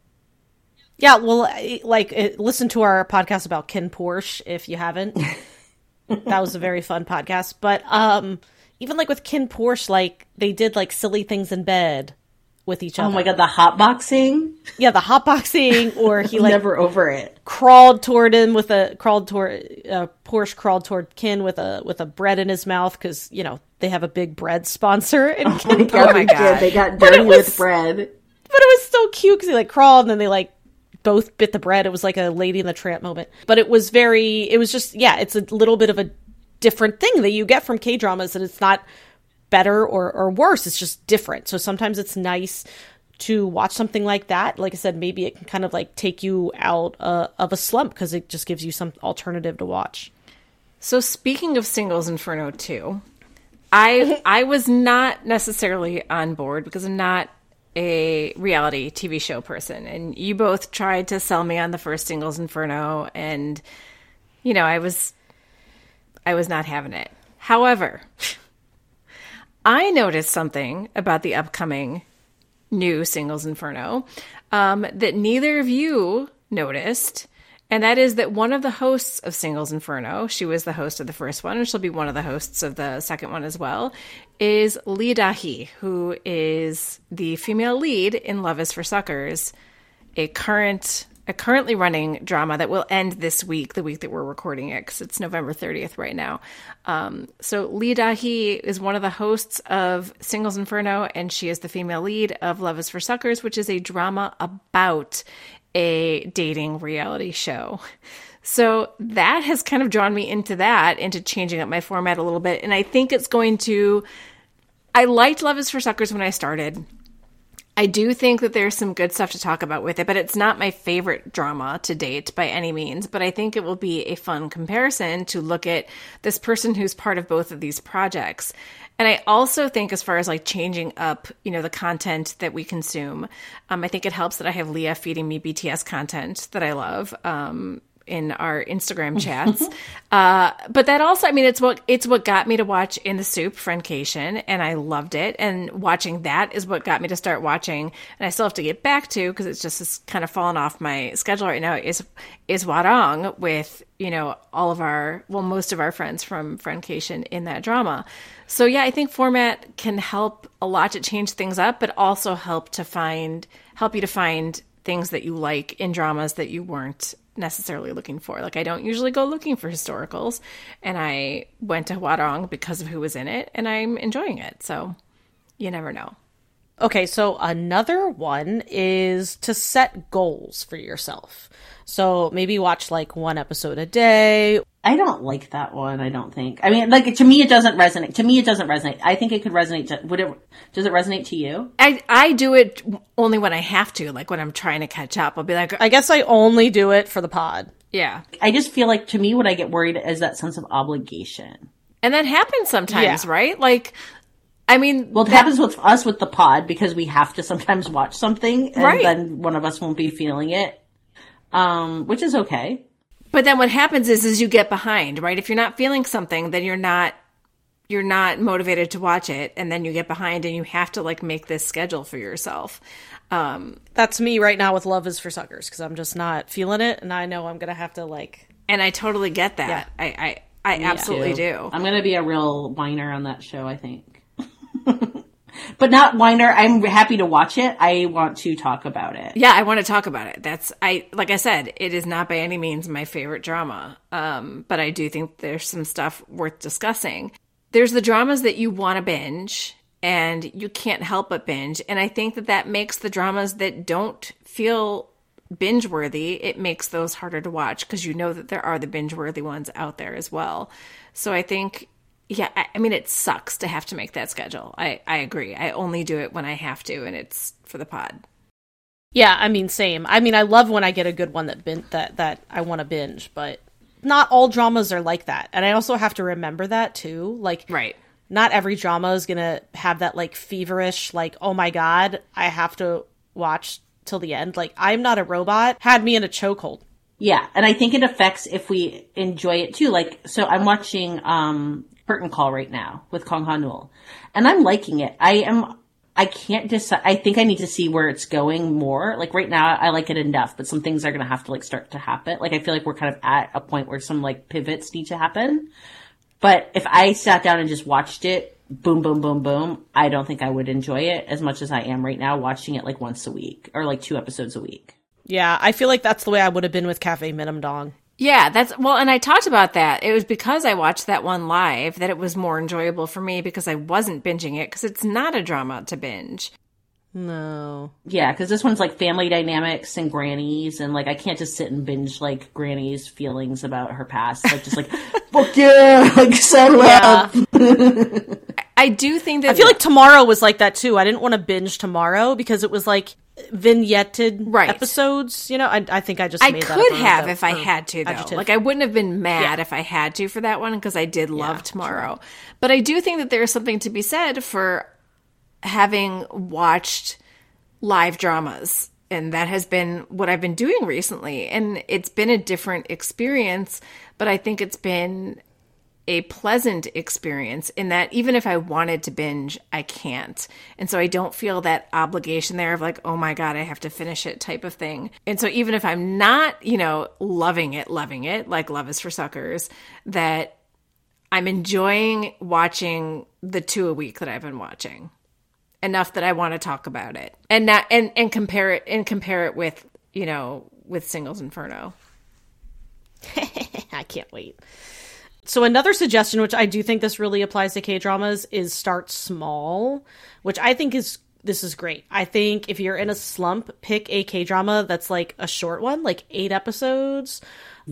Yeah, well, like uh, listen to our podcast about KinnPorsche if you haven't. that was a very fun podcast. But um, even like with KinnPorsche, like they did like silly things in bed with each other. Oh my god, the hot boxing! Yeah, the hotboxing, or he like Never over it. crawled toward him with a crawled toward uh, Porsche crawled toward Kinn with a with a bread in his mouth because you know they have a big bread sponsor and Kinn Oh my God. They got dirty was- with bread. but it was so cute because he like crawled and then they like both bit the bread. It was like a Lady in the Tramp moment, but it was very. It was just yeah, it's a little bit of a different thing that you get from K dramas, and it's not better or or worse. It's just different. So sometimes it's nice to watch something like that. Like I said, maybe it can kind of like take you out uh, of a slump because it just gives you some alternative to watch. So speaking of Singles Inferno 2, I I was not necessarily on board because I'm not a reality TV show person and you both tried to sell me on the first Singles Inferno and you know, I was I was not having it. However, I noticed something about the upcoming new Singles Inferno um, that neither of you noticed. And that is that one of the hosts of Singles Inferno, she was the host of the first one, and she'll be one of the hosts of the second one as well, is Lee Dahi, who is the female lead in Love is for Suckers, a current a currently running drama that will end this week, the week that we're recording it, because it's November 30th right now. Um, so Lee Dahi is one of the hosts of Singles Inferno, and she is the female lead of Love is for Suckers, which is a drama about a dating reality show. So that has kind of drawn me into that, into changing up my format a little bit. And I think it's going to. I liked Love is for Suckers when I started. I do think that there's some good stuff to talk about with it, but it's not my favorite drama to date by any means. But I think it will be a fun comparison to look at this person who's part of both of these projects. And I also think, as far as like changing up, you know, the content that we consume, um, I think it helps that I have Leah feeding me BTS content that I love. Um, in our Instagram chats. uh, but that also, I mean, it's what it's what got me to watch In the SOOP Friendcation, and I loved it. And watching that is what got me to start watching. And I still have to get back to because it's just kind of fallen off my schedule right now. Is is Hwarang with you know all of our well most of our friends from Friendcation in that drama. So yeah, I think format can help a lot to change things up, but also help to find help you to find things that you like in dramas that you weren't necessarily looking for. Like I don't usually go looking for historicals, and I went to Hwarang because of who was in it, and I'm enjoying it. So you never know. Okay, so another one is to set goals for yourself. So maybe watch like one episode a day. I don't like that one. I don't think. I mean, like to me, it doesn't resonate. To me, it doesn't resonate. I think it could resonate. To, would it? Does it resonate to you? I I do it only when I have to, like when I'm trying to catch up. I'll be like, I guess I only do it for the pod. yeah, I just feel like to me, what I get worried is that sense of obligation. and that happens sometimes, Yeah. right? Like, I mean, Well, it happens with us with the pod because we have to sometimes watch something, and Right. then one of us won't be feeling it, um, which is okay. But then what happens is is you get behind, right? If you're not feeling something, then you're not you're not motivated to watch it and then you get behind and you have to like make this schedule for yourself. Um That's me right now with Love is for Suckers because I'm just not feeling it, and I know I'm gonna have to like. and I totally get that. I I I absolutely too. do. I'm gonna be a real whiner on that show, I think. but not whiner. I'm happy to watch it. I want to talk about it. Yeah, I want to talk about it. That's I like I said, it is not by any means my favorite drama. Um, but I do think there's some stuff worth discussing. There's the dramas that you want to binge and you can't help but binge, and I think that that makes the dramas that don't feel binge worthy, it makes those harder to watch because you know that there are the binge worthy ones out there as well. So I think yeah, I, I mean it sucks to have to make that schedule. I I agree. I only do it when I have to and it's for the pod. Yeah, I mean, same. I mean, I love when I get a good one that bin- that that I want to binge, but not all dramas are like that, and I also have to remember that too. Like, Right. not every drama is gonna have that like feverish, like, oh my god, I have to watch till the end. Like, I'm not a robot had me in a chokehold. Yeah, and I think it affects if we enjoy it too. Like, so I'm watching um Curtain Call right now with Kang Ha-neul, and I'm liking it. I am. I can't decide. I think I need to see where it's going more. Like right now, I like it enough, but some things are going to have to like start to happen. Like I feel like we're kind of at a point where some like pivots need to happen. But if I sat down and just watched it, boom, boom, boom, boom, I don't think I would enjoy it as much as I am right now watching it like once a week or like two episodes a week. Yeah, I feel like that's the way I would have been with Cafe Minamdang. Yeah, that's well, and I talked about that. It was because I watched that one live that it was more enjoyable for me because I wasn't binging it because it's not a drama to binge. No. Yeah, because this one's like family dynamics and grannies, and like I can't just sit and binge like granny's feelings about her past. Like just like fuck yeah, like settle up. I do think that I feel like tomorrow was like that too. I didn't want to binge tomorrow because it was like vignetted Right. episodes. You know, I, I think I just I could have if I had to, though. adjective. Like, I wouldn't have been mad Yeah. if I had to for that one because I did love Yeah, Tomorrow. But I do think that there is something to be said for having watched live dramas. And that has been what I've been doing recently. And it's been a different experience, but I think it's been a pleasant experience in that even if I wanted to binge, I can't. And so I don't feel that obligation there of like, oh my God, I have to finish it type of thing. And so even if I'm not, you know, loving it, loving it, like Love is for Suckers, that I'm enjoying watching the two a week that I've been watching enough that I want to talk about it and not, and, and compare it and compare it with, you know, with Singles Inferno. I can't wait. So another suggestion, which I do think this really applies to K dramas, is start small, which I think is this is great. I think if you're in a slump, pick a K drama that's like a short one, like eight episodes.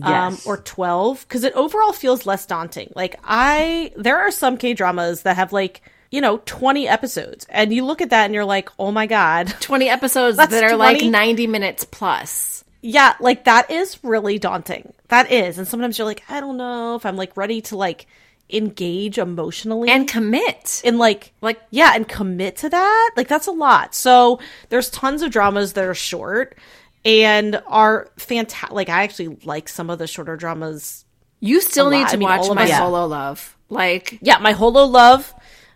Um, Yes. or 12 because it overall feels less daunting like i there are some k dramas that have like you know, 20 episodes. And you look at that and you're like, oh my God. 20 episodes that are like 90 minutes plus. Yeah, like that is really daunting. That is. And sometimes you're like, I don't know if I'm like ready to like engage emotionally And commit. and like Like- yeah and commit to that like that's a lot so there's tons of dramas that are short and are fantastic like i actually like some of the shorter dramas You still need to I mean, watch My Holo Love. Like, yeah my holo love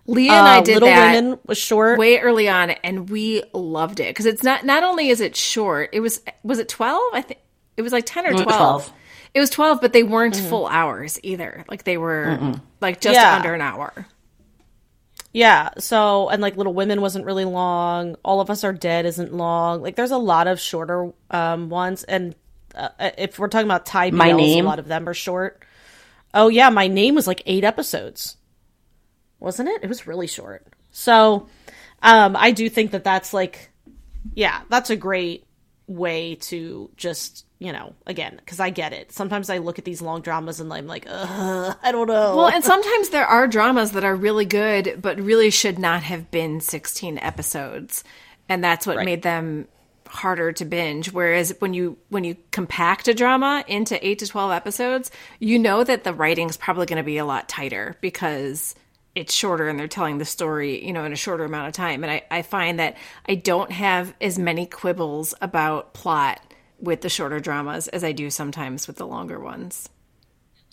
Leah and I uh, did little that. women was short way early on and we loved it because it's not not only is it short it was was it 12 i think it was like 10 or 12 12. it was 12 but they weren't Mm-hmm. full hours either like they were like just Yeah. under an hour yeah so and like little women wasn't really long all of us are dead isn't long like there's a lot of shorter um ones and uh, if we're talking about Thai My BLs, Name? a lot of them are short oh yeah my name was like eight episodes wasn't it? It was really short. So um i do think that that's like yeah that's a great way to just you know again because i get it. Sometimes i look at these long dramas and i'm like Ugh, i don't know. Well and sometimes there are dramas that are really good but really should not have been 16 episodes. And that's what made them harder to binge. Whereas when you when you compact a drama into 8 to 12 episodes you know that the writing's probably going to be a lot tighter because it's shorter and they're telling the story you know in a shorter amount of time and I, I find that i don't have as many quibbles about plot with the shorter dramas as i do sometimes with the longer ones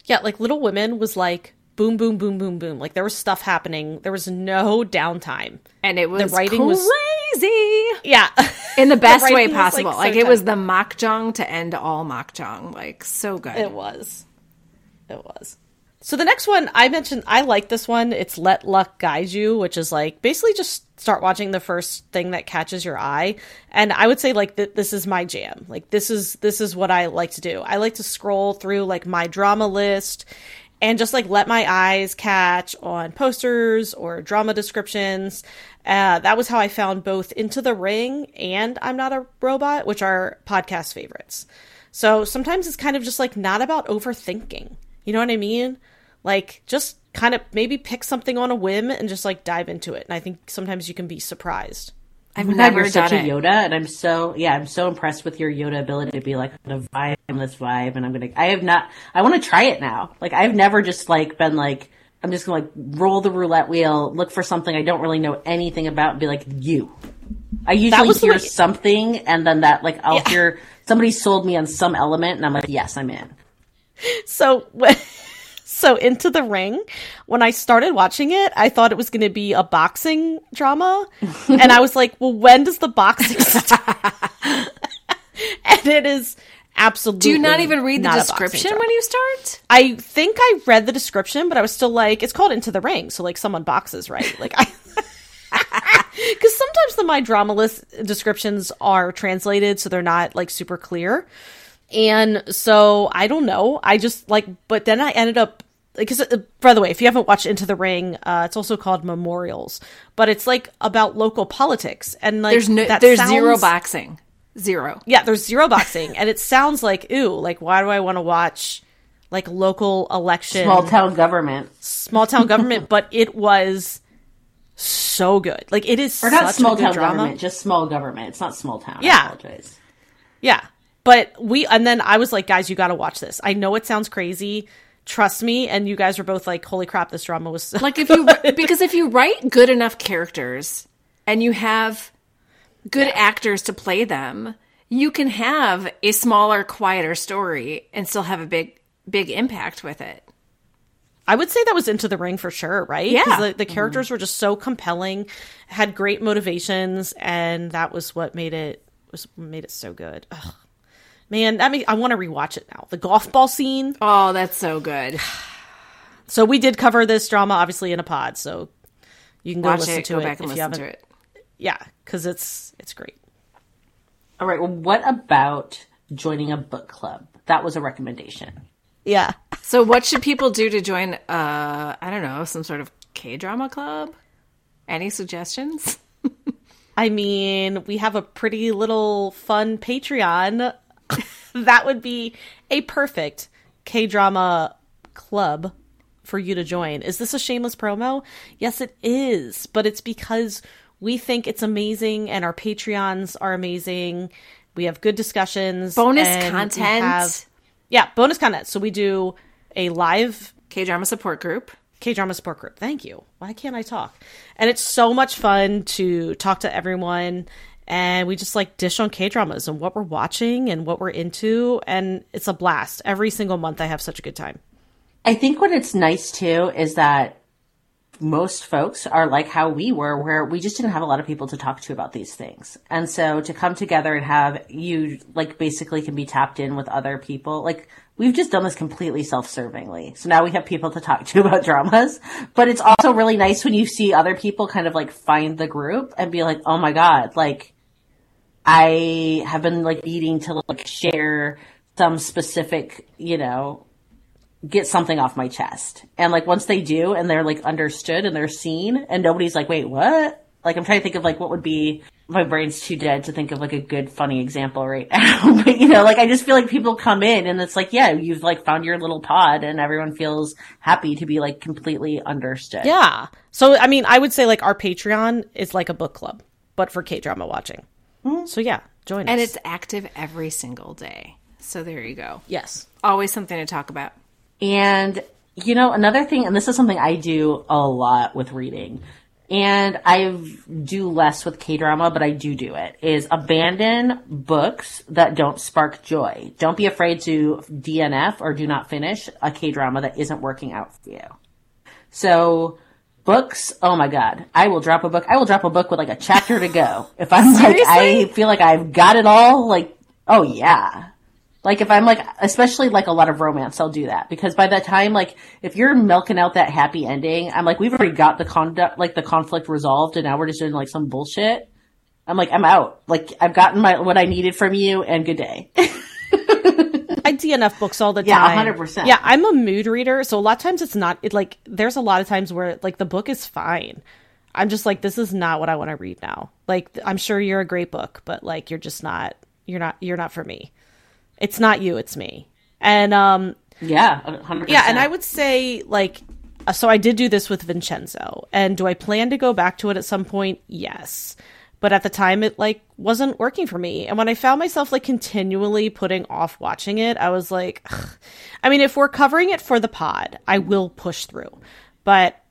Yeah, like Little Women was like boom, boom, boom, boom, boom. Like there was stuff happening. There was no downtime. and it was the writing was- crazy Yeah. in the best way was, like, possible. so Like, it was the makjang to end all makjang. Like so good. it was. It was. So the next one I mentioned, I like this one. It's Let Luck Guide You, which is like basically just start watching the first thing that catches your eye. And I would say like th- this is my jam. Like this is this is what I like to do. I like to scroll through like my drama list and just like let my eyes catch on posters or drama descriptions. Uh, that was how I found both Into the Ring and I'm Not a Robot, which are podcast favorites. So sometimes it's kind of just like not about overthinking. You know what I mean? Like just kind of maybe pick something on a whim and just like dive into it. And I think sometimes you can be surprised. I've God, never you're such done a it. Yoda, and I'm so yeah, I'm so impressed with your Yoda ability to be like, I'm gonna vibe on this vibe, and I'm gonna. I have not. I want to try it now. Like I've never just like been like, I'm just gonna like roll the roulette wheel, look for something I don't really know anything about, and be like, you. I usually was hear way- something, and then that like I'll hear somebody sold me on some element, and I'm like, yes, I'm in. So when so into the ring, when I started watching it, I thought it was going to be a boxing drama, and I was like, "Well, when does the boxing start?" and it is absolutely. Do you not even read the not a boxing description when you start? I think I read the description, but I was still like, it's called Into the Ring, so like someone boxes, right? Like I. Because sometimes the my drama list descriptions are translated, so they're not like super clear. And so I don't know. I just like, but then I ended up because uh, by the way, if you haven't watched Into the Ring, uh, it's also called Memorials, but it's like about local politics and like There's no, that there's zero boxing. Zero. yeah, there's zero boxing, and it sounds like ooh, like why do I want to watch like local election Small town government, small town government? but it was so good. Like it is or not such small a town drama. government, just small government. It's not small town. Yeah. I apologize. Yeah, but we and then I was like, guys, you got to watch this. I know it sounds crazy. Trust me, and you guys were both like, "Holy crap, this drama was so Like if you because if you write good enough characters and you have good actors to play them, you can have a smaller, quieter story and still have a big big impact with it. I would say that was Into the Ring for sure, right? Yeah. the, the mm-hmm. characters were just so compelling, had great motivations, and that was what made it was made it so good. Ugh. Man, I mean, I want to rewatch it now. The golf ball scene. Oh, that's so good. So we did cover this drama, obviously, in a pod. So you can go Watch listen it, to go it back and if you listen haven't. to it. Yeah, because it's it's great. All right. Well, what about joining a book club? That was a recommendation. Yeah. So what should people do to join uh I don't know, some sort of K-drama club? Any suggestions? I mean, we have a pretty little fun Patreon. That would be a perfect K drama club for you to join. Is this a shameless promo? Yes, it is, but it's because we think it's amazing and our Patreons are amazing. We have good discussions, Bonus content. have- yeah, bonus content. So we do a live K drama support group. K drama support group. Thank you. Why can't I talk? And it's so much fun to talk to everyone. And we just like dish on K dramas and what we're watching and what we're into. And it's a blast. Every single month, I have such a good time. I think what it's nice too is that most folks are like how we were, where we just didn't have a lot of people to talk to about these things. And so to come together and have you like basically can be tapped in with other people, like we've just done this completely self-servingly. So now we have people to talk to about dramas, but it's also really nice when you see other people kind of like find the group and be like, oh my God, like I have been like needing to like share some specific, you know, get something off my chest. And like once they do and they're like understood and they're seen and nobody's like, wait, what? Like I'm trying to think of like what would be my brain's too dead to think of like a good funny example right now. but you know, like I just feel like people come in and it's like, yeah, you've like found your little pod and everyone feels happy to be like completely understood. Yeah. So, I mean, I would say like our Patreon is like a book club, but for K drama watching. Mm-hmm. So, yeah, join us. And us. it's active every single day. So there you go. yes. Always something to talk about. And, you know, another thing, and this is something I do a lot with reading, and I do less with K drama, but I do do it, is abandon books that don't spark joy. Don't be afraid to DNF or do not finish a K drama that isn't working out for you. So, books, oh my god, I will drop a book. I will drop a book with like a chapter to go. If I'm like, I feel like I've got it all, like, oh yeah. Like if I'm like, especially like a lot of romance, I'll do that because by that time, like if you're milking out that happy ending, I'm like, we've already got the conduct, like the conflict resolved, and now we're just doing like some bullshit. I'm like, I'm out. Like I've gotten my what I needed from you, and good day. I DNF books all the time. Yeah, 100%. Yeah, I'm a mood reader, so a lot of times it's not. It like there's a lot of times where like the book is fine. I'm just like, this is not what I want to read now. Like, I'm sure you're a great book, but like, you're just not. You're not. You're not for me. It's not you. It's me. And um, yeah, hundred. yeah, and I would say like uh, so I did do this with Vincenzo. And do I plan to go back to it at some point? Yes. But at the time it like wasn't working for me. And when I found myself like continually putting off watching it, I was like ugh. I mean, if we're covering it for the pod, I will push through. But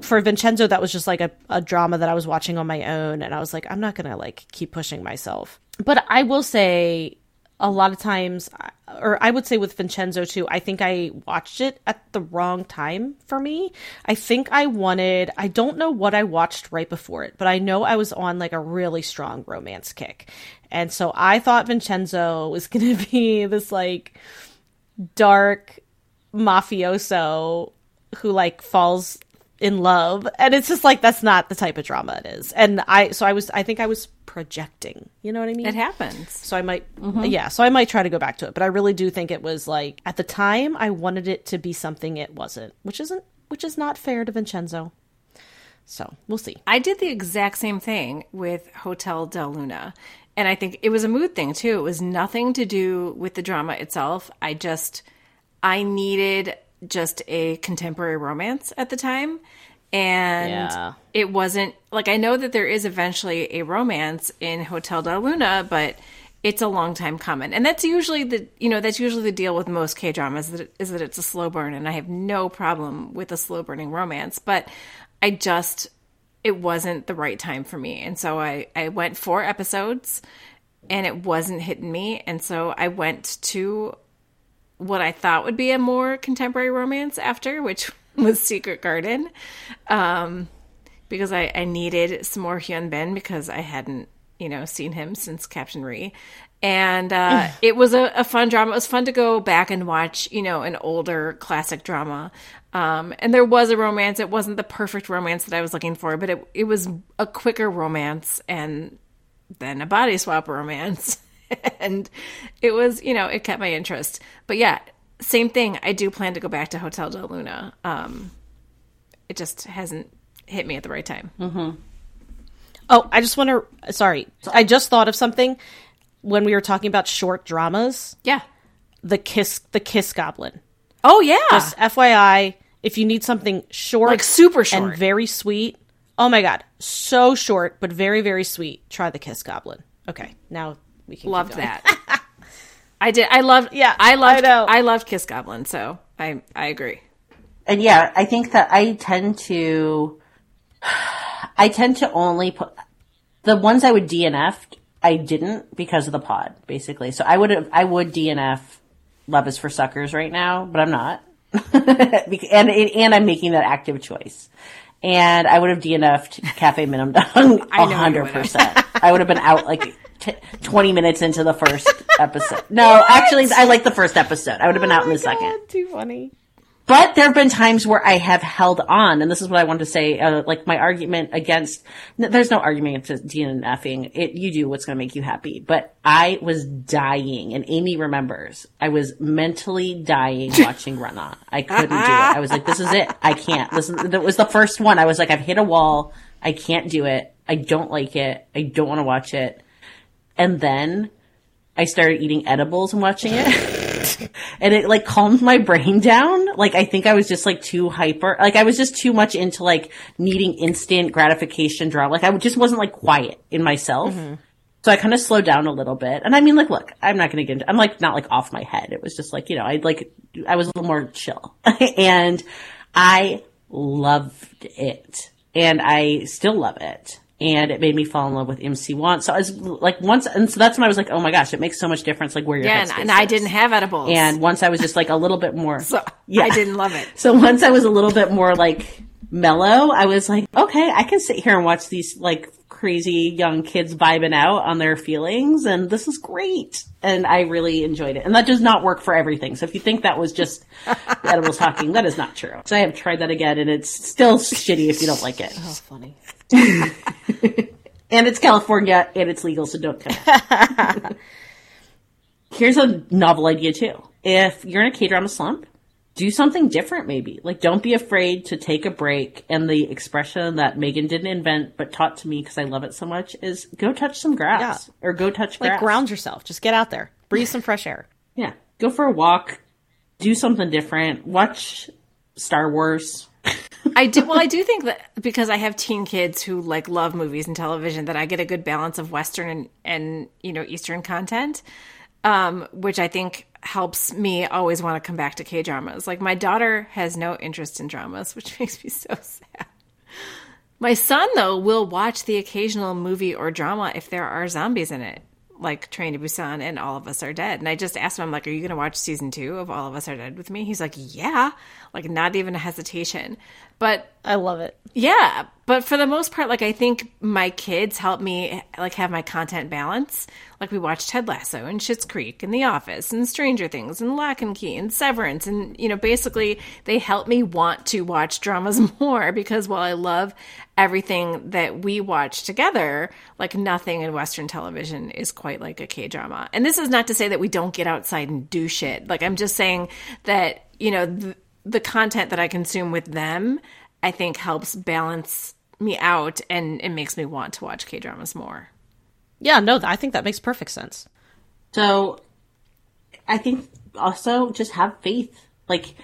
for Vincenzo, that was just like a, a drama that I was watching on my own, and I was like, I'm not gonna like keep pushing myself. But I will say, a lot of times, or I would say with Vincenzo too, I think I watched it at the wrong time for me. I think I wanted, I don't know what I watched right before it, but I know I was on like a really strong romance kick. And so I thought Vincenzo was gonna be this like dark mafioso who like falls in love and it's just like that's not the type of drama it is and i so i was i think i was projecting you know what i mean It happens. so i might mm-hmm. yeah so i might try to go back to it but i really do think it was like at the time i wanted it to be something it wasn't which isn't which is not fair to vincenzo so we'll see I did the exact same thing with Hotel Del Luna. And I think it was a mood thing too. It was nothing to do with the drama itself. I just, I needed just a contemporary romance at the time. And Yeah. it wasn't like I know that there is eventually a romance in Hotel Del Luna, but it's a long time coming. And that's usually the you know, that's usually the deal with most K dramas that is that it's a slow burn and I have no problem with a slow burning romance, but I just it wasn't the right time for me. And so I I went four episodes and it wasn't hitting me and so I went to what I thought would be a more contemporary romance after, which was Secret Garden, um, because I, I needed some more Hyun Bin because I hadn't, you know, seen him since Captain Ri. And uh, it was a, a fun drama. It was fun to go back and watch, you know, an older classic drama. Um, and there was a romance. It wasn't the perfect romance that I was looking for, but it, it was a quicker romance and then a body swap romance. and it was, you know, it kept my interest. But yeah, same thing. I do plan to go back to Hotel Del Luna. Um, it just hasn't hit me at the right time. Oh, I just want to. Sorry, I just thought of something when we were talking about short dramas. Yeah. The kiss, the kiss goblin. Oh yeah. Just FYI, If you need something short, Like super short. and very sweet. Oh my god, so short but very very sweet. Try the Kiss Goblin. Okay, now we can keep Loved that. I did. I loved. Yeah, I loved. I know. I loved Kiss Goblin. So I I agree. and yeah, I think that I tend to, I tend to only put the ones I would DNF. I didn't because of the pod, basically. So I would have, I would DNF Love is for Suckers right now, but I'm not, and and I'm making that active choice. And I would have DNF'd Cafe Minamdang I know you a hundred percent. I would have been out like t- twenty minutes into the first episode. No, actually, I like the first episode. I would have been out in the oh second. Too funny. But there have been times where I have held on, and this is what I wanted to say. Uh, like my argument against, n- there's no argument against DNFing. It, you do what's going to make you happy. But I was dying, and Amy remembers. I was mentally dying watching Run On. I couldn't do it. I was like, this is it. I can't. This is, that was the first one. I was like, I've hit a wall. I can't do it. I don't like it. I don't want to watch it. And then I started eating edibles and watching it. and it like calmed my brain down. Like I think I was just like too hyper. Like I was just too much into like needing instant gratification drama. Like I just wasn't like quiet in myself. Mm-hmm. So I kind of slowed down a little bit. And I mean, like, look, I'm not going to get into, I'm like not like off my head. It was just like, you know, I like, I was a little more chill and I loved it and I still love it. And it made me fall in love with Im Si-wan. So I was like once, and so that's when I was like, oh my gosh, it makes so much difference, like where your Yeah, and, and I didn't have edibles. And once I was just like a little bit more, so yeah. I didn't love it. So once I was a little bit more like mellow, I was like, okay, I can sit here and watch these like crazy young kids vibing out on their feelings, and this is great. And I really enjoyed it. And that does not work for everything. So if you think that was just edibles talking, that is not true. So I have tried that again, and it's still shitty if you don't like it. Oh, funny. And it's California, and it's legal, so don't come. Here's a novel idea too. If you're in a K-drama slump, do something different maybe. Like don't be afraid to take a break. And the expression that Megan didn't invent but taught to me because I love it so much is go touch some grass or go touch Like grass. ground yourself. Just get out there. Breathe some fresh air. Yeah. Go for a walk. Do something different. Watch Star Wars. I do. Well, I do think that because I have teen kids who like love movies and television, that I get a good balance of Western and, and you know Eastern content, um, which I think helps me always want to come back to K dramas. Like my daughter has no interest in dramas, which makes me so sad. My son though will watch the occasional movie or drama if there are zombies in it, like Train to Busan and All of Us Are Dead. And I just asked him, I'm like, "Are you going to watch season two of All of Us Are Dead with me?" He's like, "Yeah," like not even a hesitation. But I love it. yeah, but for the most part, like I think my kids help me like have my content balance. Like we watch Ted Lasso and Schitt's Creek and The Office and Stranger Things and Lock and Key and Severance and you know basically they help me want to watch dramas more because while I love everything that we watch together, like nothing in Western television is quite like a K drama. And this is not to say that we don't get outside and do shit. Like I'm just saying that you know. Th- the content that I consume with them, I think helps balance me out and it makes me want to watch K dramas more. Yeah, no, I think that makes perfect sense. So I think also just have faith. Like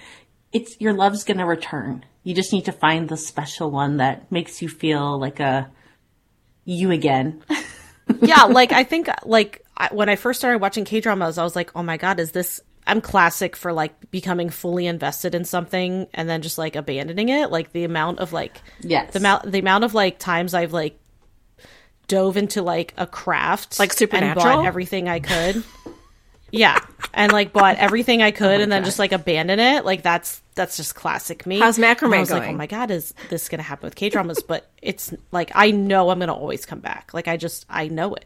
it's your love's gonna return. You just need to find the special one that makes you feel like a you again. yeah, like I think like I, when I first started watching K dramas, I was like, oh my god, is this? I'm classic for like becoming fully invested in something and then just like abandoning it. Like the amount of like Yes. the amount the amount of like times I've like dove into like a craft Like and Supernatural? bought everything I could. yeah, and like bought everything I could and then just like abandon it. Like that's that's just classic me. How's macrame And I was like, going? oh my god, is this gonna happen with K dramas? but it's like I know I'm gonna always come back. Like I just I know it.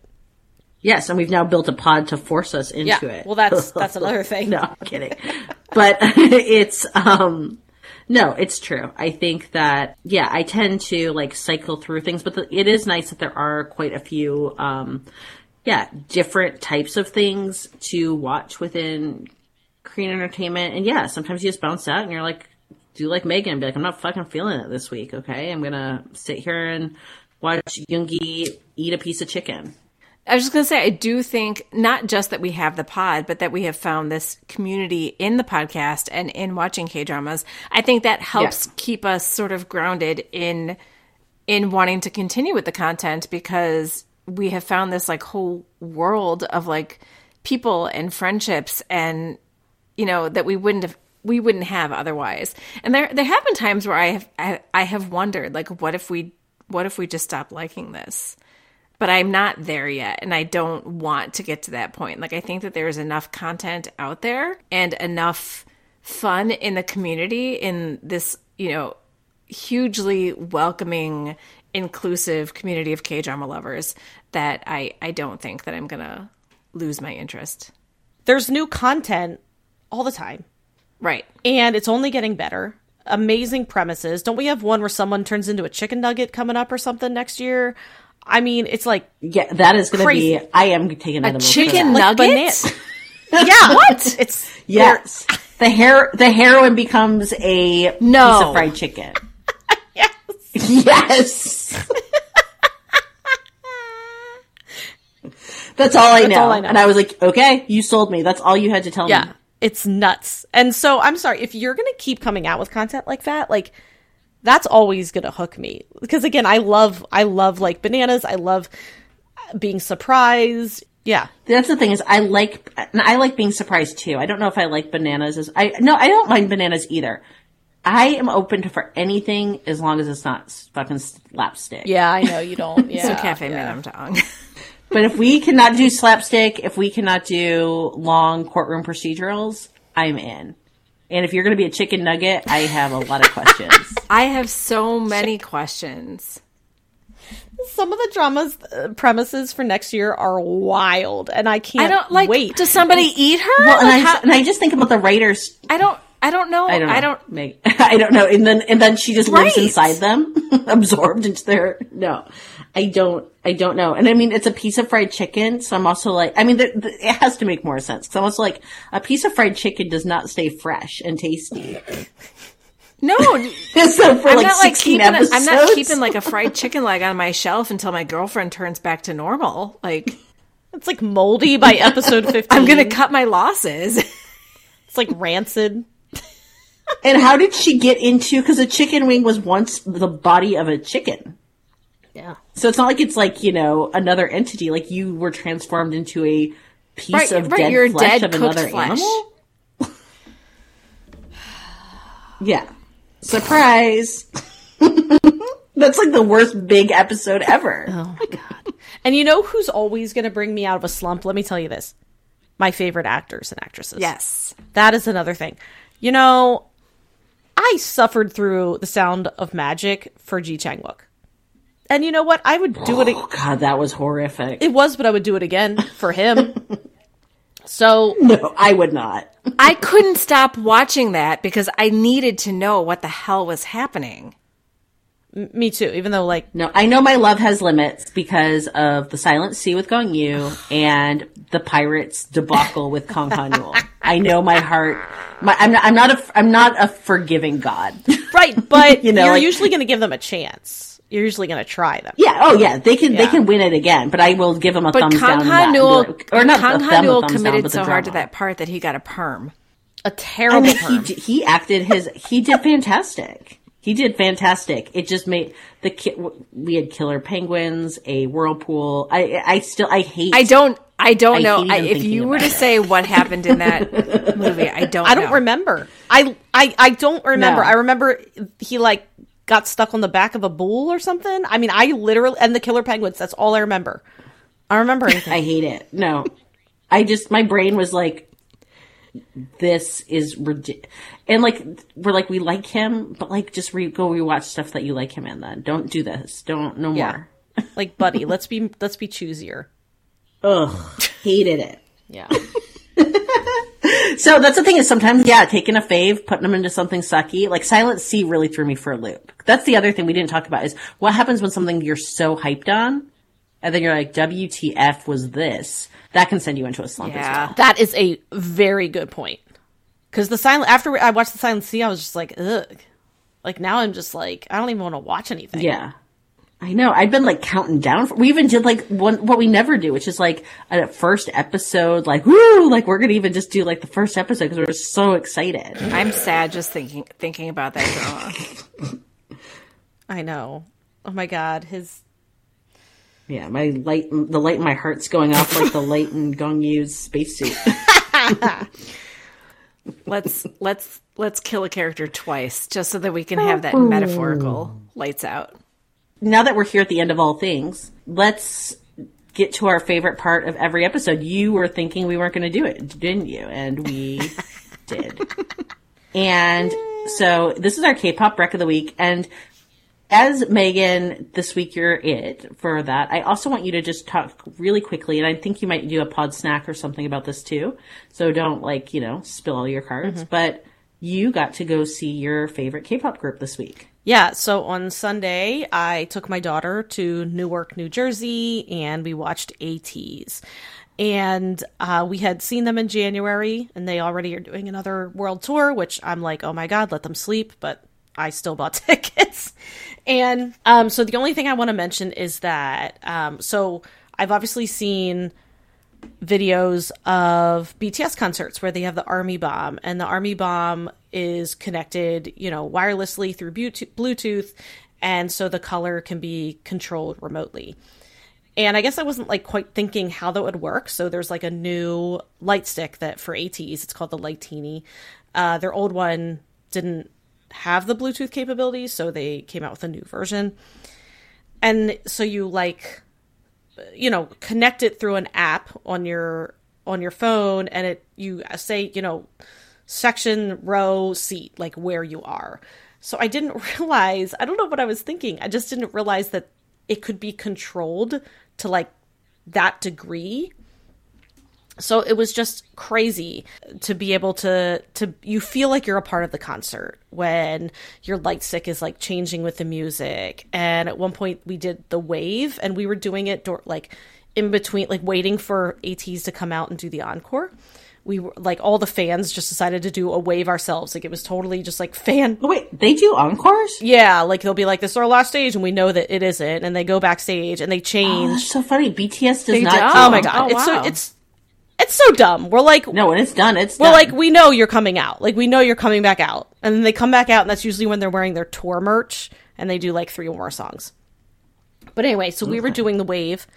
Yes, and we've now built a pod to force us into Yeah. it. Well, that's that's another thing. no, I'm kidding. but it's um no, it's true. I think that yeah, I tend to like cycle through things, but the, it is nice that there are quite a few um yeah, different types of things to watch within Korean entertainment. And yeah, sometimes you just bounce out and you're like do like Megan and be like, I'm not fucking feeling it this week, okay? I'm gonna sit here and watch Yoongi eat a piece of chicken. I was just going to say, I do think not just that we have the pod, but that we have found this community in the podcast and in watching K dramas. I think that helps Yeah. keep us sort of grounded in in wanting to continue with the content because we have found this like whole world of like people and friendships and you know that we wouldn't have we wouldn't have otherwise. And there there have been times where I have I, I have wondered like what if we what if we just stop liking this? But I'm not there yet and I don't want to get to that point. Like I think that there's enough content out there and enough fun in the community in this, you know, hugely welcoming inclusive community of K-drama lovers that I I don't think that I'm going to lose my interest. There's new content all the time, Right. and it's only getting better. Amazing premises. Don't we have one where someone turns into a chicken nugget coming up or something next year? I mean, it's like Yeah, that is going to be. I am taking edibles for chicken that. nugget? banan- yeah, what? It's Yes, the hair the heroine becomes a No. piece of fried chicken. yes. Yes. That's all I know. all I know. And I was like, okay, you sold me. That's all you had to tell Yeah, me. Yeah. It's nuts. And so I'm sorry if you're going to keep coming out with content like that, like that's always going to hook me because again, I love I love like bananas. I love being surprised. Yeah. That's the thing is I like and I like being surprised too. I don't know if I like bananas as I no, I don't mind bananas either. I am open to for anything as long as it's not fucking slapstick. Yeah, I know you don't. Yeah. So Cafe Minamdang. But if we cannot do slapstick, if we cannot do long courtroom procedurals, I'm in. And if you're going to be a chicken nugget, I have a lot of questions. I have so many questions. Some of the dramas uh, premises for next year are wild and I can't I don't like. wait. Does somebody eat her? well, and Like, I, how- and I just think about the writers. I don't. I don't know. I don't know. I don't. Meg- I don't know. And then, and then she just lives inside them, absorbed into their, no, I don't, I don't know. And I mean, it's a piece of fried chicken. So I'm also like, I mean, it has to make more sense. Cause I'm also like, a piece of fried chicken does not stay fresh and tasty. No, so for I'm like not like 16 keeping. Episodes. I'm not keeping like a fried chicken leg on my shelf until my girlfriend turns back to normal. Like it's like moldy by episode 15. I'm gonna cut my losses. It's like rancid. And how did she get into? Because a chicken wing was once the body of a chicken. Yeah. So it's not like it's like you know another entity. Like you were transformed into a piece Right, of right, dead you're flesh dead of another flesh. animal. yeah, surprise. That's like the worst big episode ever. Oh my god. And you know who's always going to bring me out of a slump? Let me tell you this. My favorite actors and actresses. yes. That is another thing. You know, I suffered through the sound of magic for Ji Chang Wook. And you know what? I would do it. Oh god, that was horrific. It was, but I would do it again for him. so no, I would not. I couldn't stop watching that because I needed to know what the hell was happening. me too. Even though, like, No, I know my love has limits because of the Silent Sea with Gong Yoo and the Pirates debacle with Kang Ha-neul. I know my heart. My, I'm not. I'm not a. I'm not a forgiving God. right? But You know, you're like- usually going to give them a chance. You're usually going to try them. yeah. Oh yeah. They can. They can win it again. But I will give them a But thumbs Kang down. on that and be or not. Kang a them a thumbs down, committed but so hard to that part that he got a perm. a terrible mean, he perm. d- he acted his. He did fantastic. He did fantastic. It just made the ki- we had killer penguins, a whirlpool. I I still I hate. I don't. I don't I know. I, if you were to it. say what happened in that movie, I don't. I don't know. remember. I, I I don't remember. No. I remember he like got stuck on the back of a bull or something. I mean, I literally and the killer penguins. That's all I remember. I remember. I hate it. No, I just my brain was like, this is ridiculous. And like we're like we like him, but like just re- go rewatch stuff that you like him in. Then don't do this. Don't no Yeah. more. like, buddy, let's be let's be choosier. Ugh, hated it. Yeah. So that's the thing is sometimes, yeah, taking a fave, putting them into something sucky, like Silent Sea really threw me for a loop. That's the other thing we didn't talk about is what happens when something you're so hyped on, and then you're like, WTF was this? That can send you into a slump as Yeah. well. That is a very good point. Because the silent after I watched the Silent Sea, I was just like, ugh. Like now I'm just like, I don't even want to watch anything. Yeah. I know. I've been like counting down. For, we even did like one what we never do, which is like a first episode. Like woo! Like we're gonna even just do like the first episode because we're so excited. I'm sad just thinking thinking about that drama. I know. Oh my god, his Yeah, my light, the light in my heart's going off like the light in Gong Yoo's spacesuit. let's let's let's kill a character twice just so that we can have that metaphorical lights out. Now that we're here at the end of all things, let's get to our favorite part of every episode. You were thinking we weren't going to do it, didn't you? And we did. And so this is our K-pop rec of the week. And as Megan, this week you're it for that. I also want you to just talk really quickly, and I think you might do a pod snack or something about this too. So don't like, you know, spill all your cards. Mm-hmm. But you got to go see your favorite K-pop group this week. Yeah, so on Sunday, I took my daughter to Newark, New Jersey, and we watched ATEEZ. And uh, we had seen them in January, and they already are doing another world tour, which I'm like, oh my God, let them sleep. But I still bought tickets. And um, so the only thing I want to mention is that, um, so I've obviously seen videos of BTS concerts where they have the Army Bomb, and the Army Bomb is connected, you know, wirelessly through Bluetooth- and so the color can be controlled remotely. And I guess I wasn't like quite thinking how that would work. So there's like a new light stick that for ATEEZ, it's called the Lightiny. Uh, their old one didn't have the Bluetooth capabilities, so they came out with a new version. And so you like you know connect it through an app on your on your phone and it you say you know section row seat like where you are. So i didn't realize i don't know what i was thinking. I just didn't realize that it could be controlled to like that degree so it was just crazy to be able to to you feel like you're a part of the concert when your light stick is like changing with the music and at one point we did the wave and we were doing it door, like in between like waiting for ATEEZ to come out and do the encore we were like all the fans just decided to do a wave ourselves like it was totally just like fan Oh, wait, they do encores? yeah like they'll be like this is our last stage and we know that it isn't and they go backstage and they Oh, change that's so funny. BTS does They not. don't? oh my god Oh, it's so it's it's so dumb we're like No, when it's done, it's Well, done. like we know you're coming out. Like we know you're coming back out, and then they come back out, and that's usually when they're wearing their tour merch, and they do like three or more songs. But anyway, so we were doing the wave,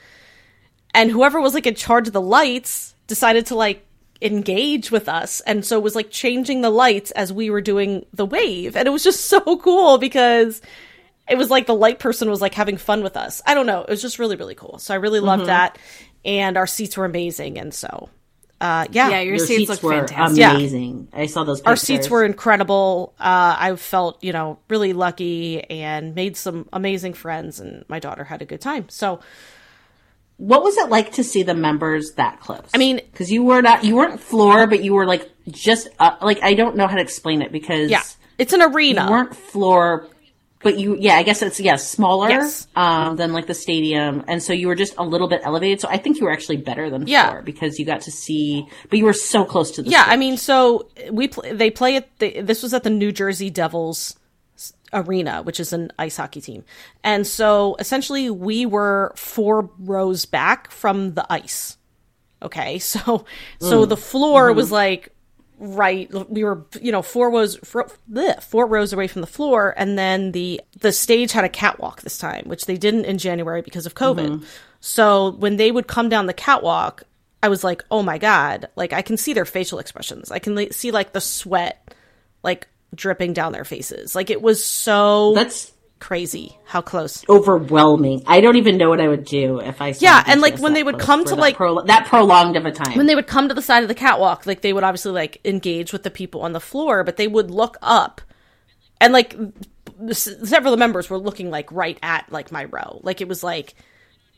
and whoever was like in charge of the lights decided to like engage with us, and so it was like changing the lights as we were doing the wave, and it was just so cool because it was like the light person was like having fun with us. I don't know, it was just really really cool. So I really loved mm-hmm. that, and our seats were amazing, and so. Uh, yeah, Yeah, your, Your seats, seats look were fantastic. Yeah. amazing. I saw those. our seats were incredible. Uh, I felt, you know, really lucky and made some amazing friends, and my daughter had a good time. So, What was it like to see the members that close? I mean- because you were not, you weren't floor, but you were like just uh, like I don't know how to explain it because yeah, it's an arena. you weren't floor, but you yeah I guess it's yeah smaller Yes. um, than like the stadium, and so you were just a little bit elevated. So I think you were actually better than Yeah. floor because you got to see, but you were so close to the yeah, stage. I mean, so we pl- they play at the, this was at the New Jersey Devils arena, which is an ice hockey team, and so essentially we were four rows back from the ice. Okay, so so the floor was like right we were you know four rows four, rows away from the floor and then the the stage had a catwalk this time which they didn't in january because of covid. Mm-hmm. So when they would come down the catwalk i was like oh my god like i can see their facial expressions. I can see like the sweat like dripping down their faces. Like it was so that's crazy how close overwhelming. I don't even know what I would do if I saw Yeah, and, like, when they would come to, that like- prolo- that prolonged of a time. when they would come to the side of the catwalk, like they would obviously like engage with the people on the floor, but they would look up, and like s- several of the members were looking like right at like my row, like it was like,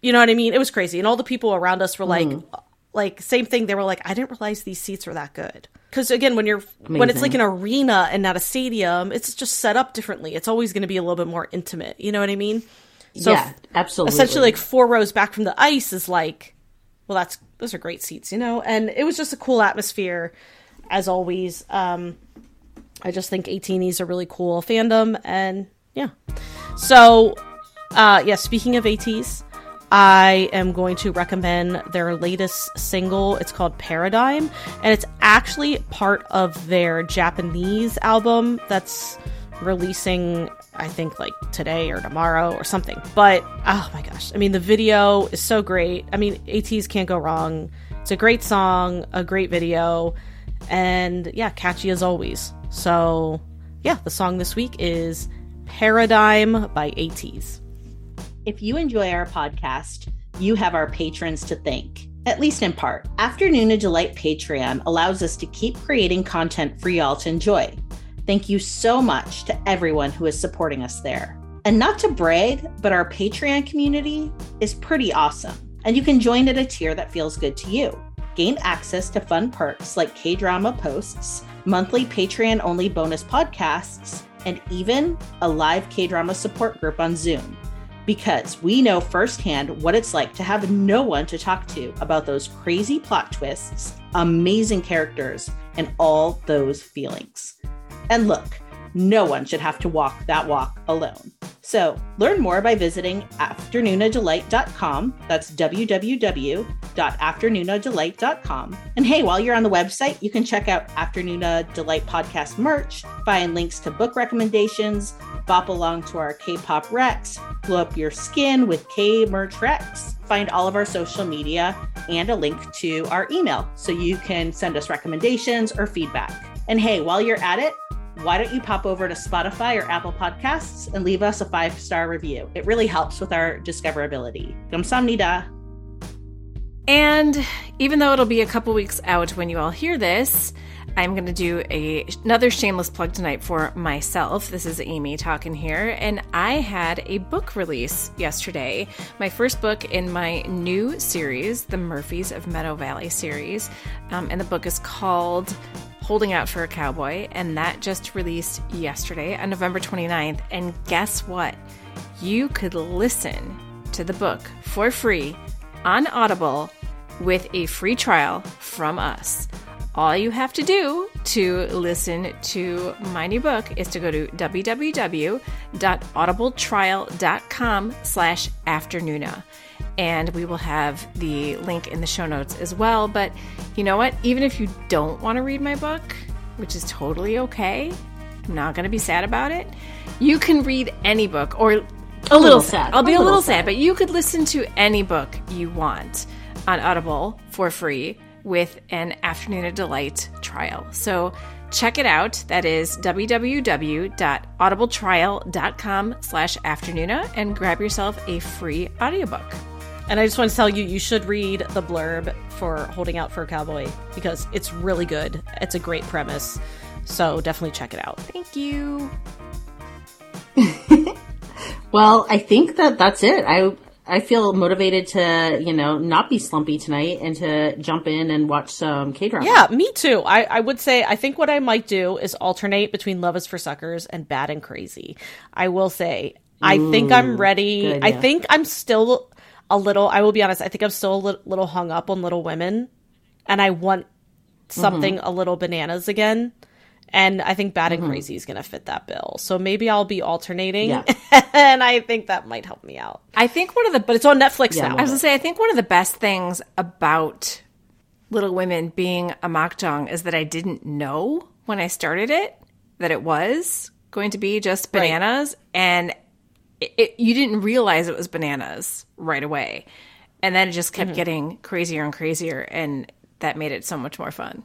you know what I mean? It was crazy, and all the people around us were like, mm-hmm. like same thing. They were like, I didn't realize these seats were that good. Because again, when you're when it's like an arena and not a stadium, it's just set up differently. It's always going to be a little bit more intimate. You know what I mean? So yeah, absolutely. essentially like four rows back from the ice is like well that's those are great seats you know and it was just a cool atmosphere as always um i just think ATINY is a really cool fandom and yeah so Uh, yeah, speaking of ATEEZ, I am going to recommend their latest single. It's called Paradigm, and it's actually part of their Japanese album that's releasing, I think, like today or tomorrow or something. But oh my gosh, I mean, the video is so great. I mean, ATEEZ can't go wrong. It's a great song, a great video, and yeah, catchy as always. So, yeah, the song this week is Paradigm by ATEEZ. If you enjoy our podcast, you have our patrons to thank, at least in part. Afternoona Delight Patreon allows us to keep creating content for y'all to enjoy. Thank you so much to everyone who is supporting us there. And not to brag, but our Patreon community is pretty awesome, and you can join at a tier that feels good to you. Gain access to fun perks like K drama posts, monthly Patreon only bonus podcasts, and even a live K drama support group on Zoom because we know firsthand what it's like to have no one to talk to about those crazy plot twists, amazing characters, and all those feelings. And look, no one should have to walk that walk alone. So learn more by visiting afternoonadelight.com. That's www.afternoonadelight.com. And hey, while you're on the website, you can check out Afternoona Delight podcast merch, find links to book recommendations, bop along to our K-pop Rex, blow up your skin with K merch Rex. Find all of our social media and a link to our email so you can send us recommendations or feedback. And hey, while you're at it, why don't you pop over to Spotify or Apple Podcasts and leave us a five star review? It really helps with our discoverability. Kamsamnida. And even though it'll be a couple weeks out when you all hear this, I'm going to do a, another shameless plug tonight for myself. This is Amy talking here, and I had a book release yesterday. My first book in my new series, the Murphys of Meadow Valley series. Um, and the book is called Holding Out for a Cowboy, and that just released yesterday on November 29th. And guess what? You could listen to the book for free on Audible with a free trial from us. All you have to do to listen to my new book is to go to www.audibletrial.com slash afternoona and we will have the link in the show notes as well. But you know what? Even if you don't want to read my book, which is totally okay, I'm not going to be sad about it. You can read any book or a little sad. I'll be a, little, little sad, but you could listen to any book you want on Audible for free with an Afternoona Delight trial. So check it out. That is www.audibletrial.com slash afternoona and grab yourself a free audiobook. And I just want to tell you, you should read the blurb for Holding Out for a Cowboy because it's really good. It's a great premise. So definitely check it out. Thank you. well, I think that that's it. I I feel motivated to, you know, not be slumpy tonight and to jump in and watch some K drama. Yeah, me too. I, I would say I think what I might do is alternate between Love is for Suckers and Bad and Crazy. I will say I think I'm ready. I think I'm still a little. I will be honest. I think I'm still a li- little hung up on Little Women, and I want something Mm-hmm. a little bananas again. And I think Bad and Mm-hmm. Crazy is going to fit that bill. So maybe I'll be alternating, Yeah. and I think that might help me out. I think one of the But it's on Netflix Yeah, now. I was gonna say, I think one of the best things about Little Women being a makjang is that I didn't know when I started it that it was going to be just bananas, and it, it, you didn't realize it was bananas right away, and then it just kept mm-hmm. getting crazier and crazier, and that made it so much more fun.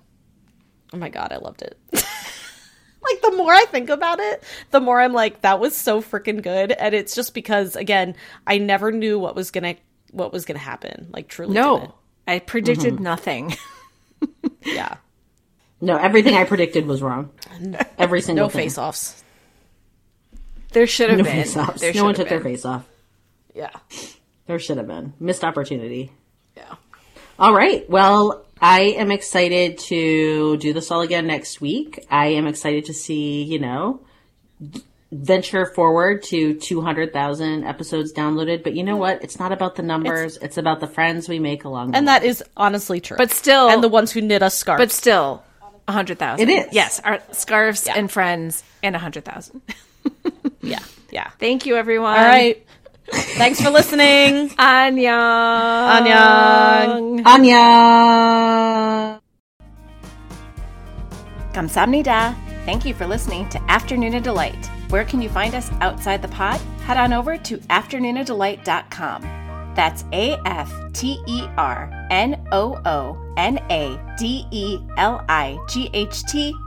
Oh my god, I loved it. like the more I think about it, the more I'm like, that was so freaking good. And it's just because again, I never knew what was gonna what was gonna happen. Like truly No, didn't. I predicted mm-hmm. nothing. Yeah. No, everything I predicted was wrong. Every single No face offs. There should have No been. face offs. There No one took have their face off. Yeah. There should have been missed opportunity. Yeah. All right. Well, I am excited to do this all again next week. I am excited to see, you know, venture forward to 200,000 episodes downloaded. But you know what? It's not about the numbers. It's, about the friends we make along the way. And way. that is honestly true. But still, and the ones who knit us scarves. but still, a hundred thousand. It is. Yes, our scarves and friends and a hundred thousand. yeah. Yeah. Thank you, everyone. All right. Thanks for listening. Annyeong. Annyeong. Anya. Kamsamnida. Thank you for listening to Afternoona Delight. Where can you find us outside the pod? Head on over to afternoonadelight.com. That's A F T E R N O O N A D E L I G H T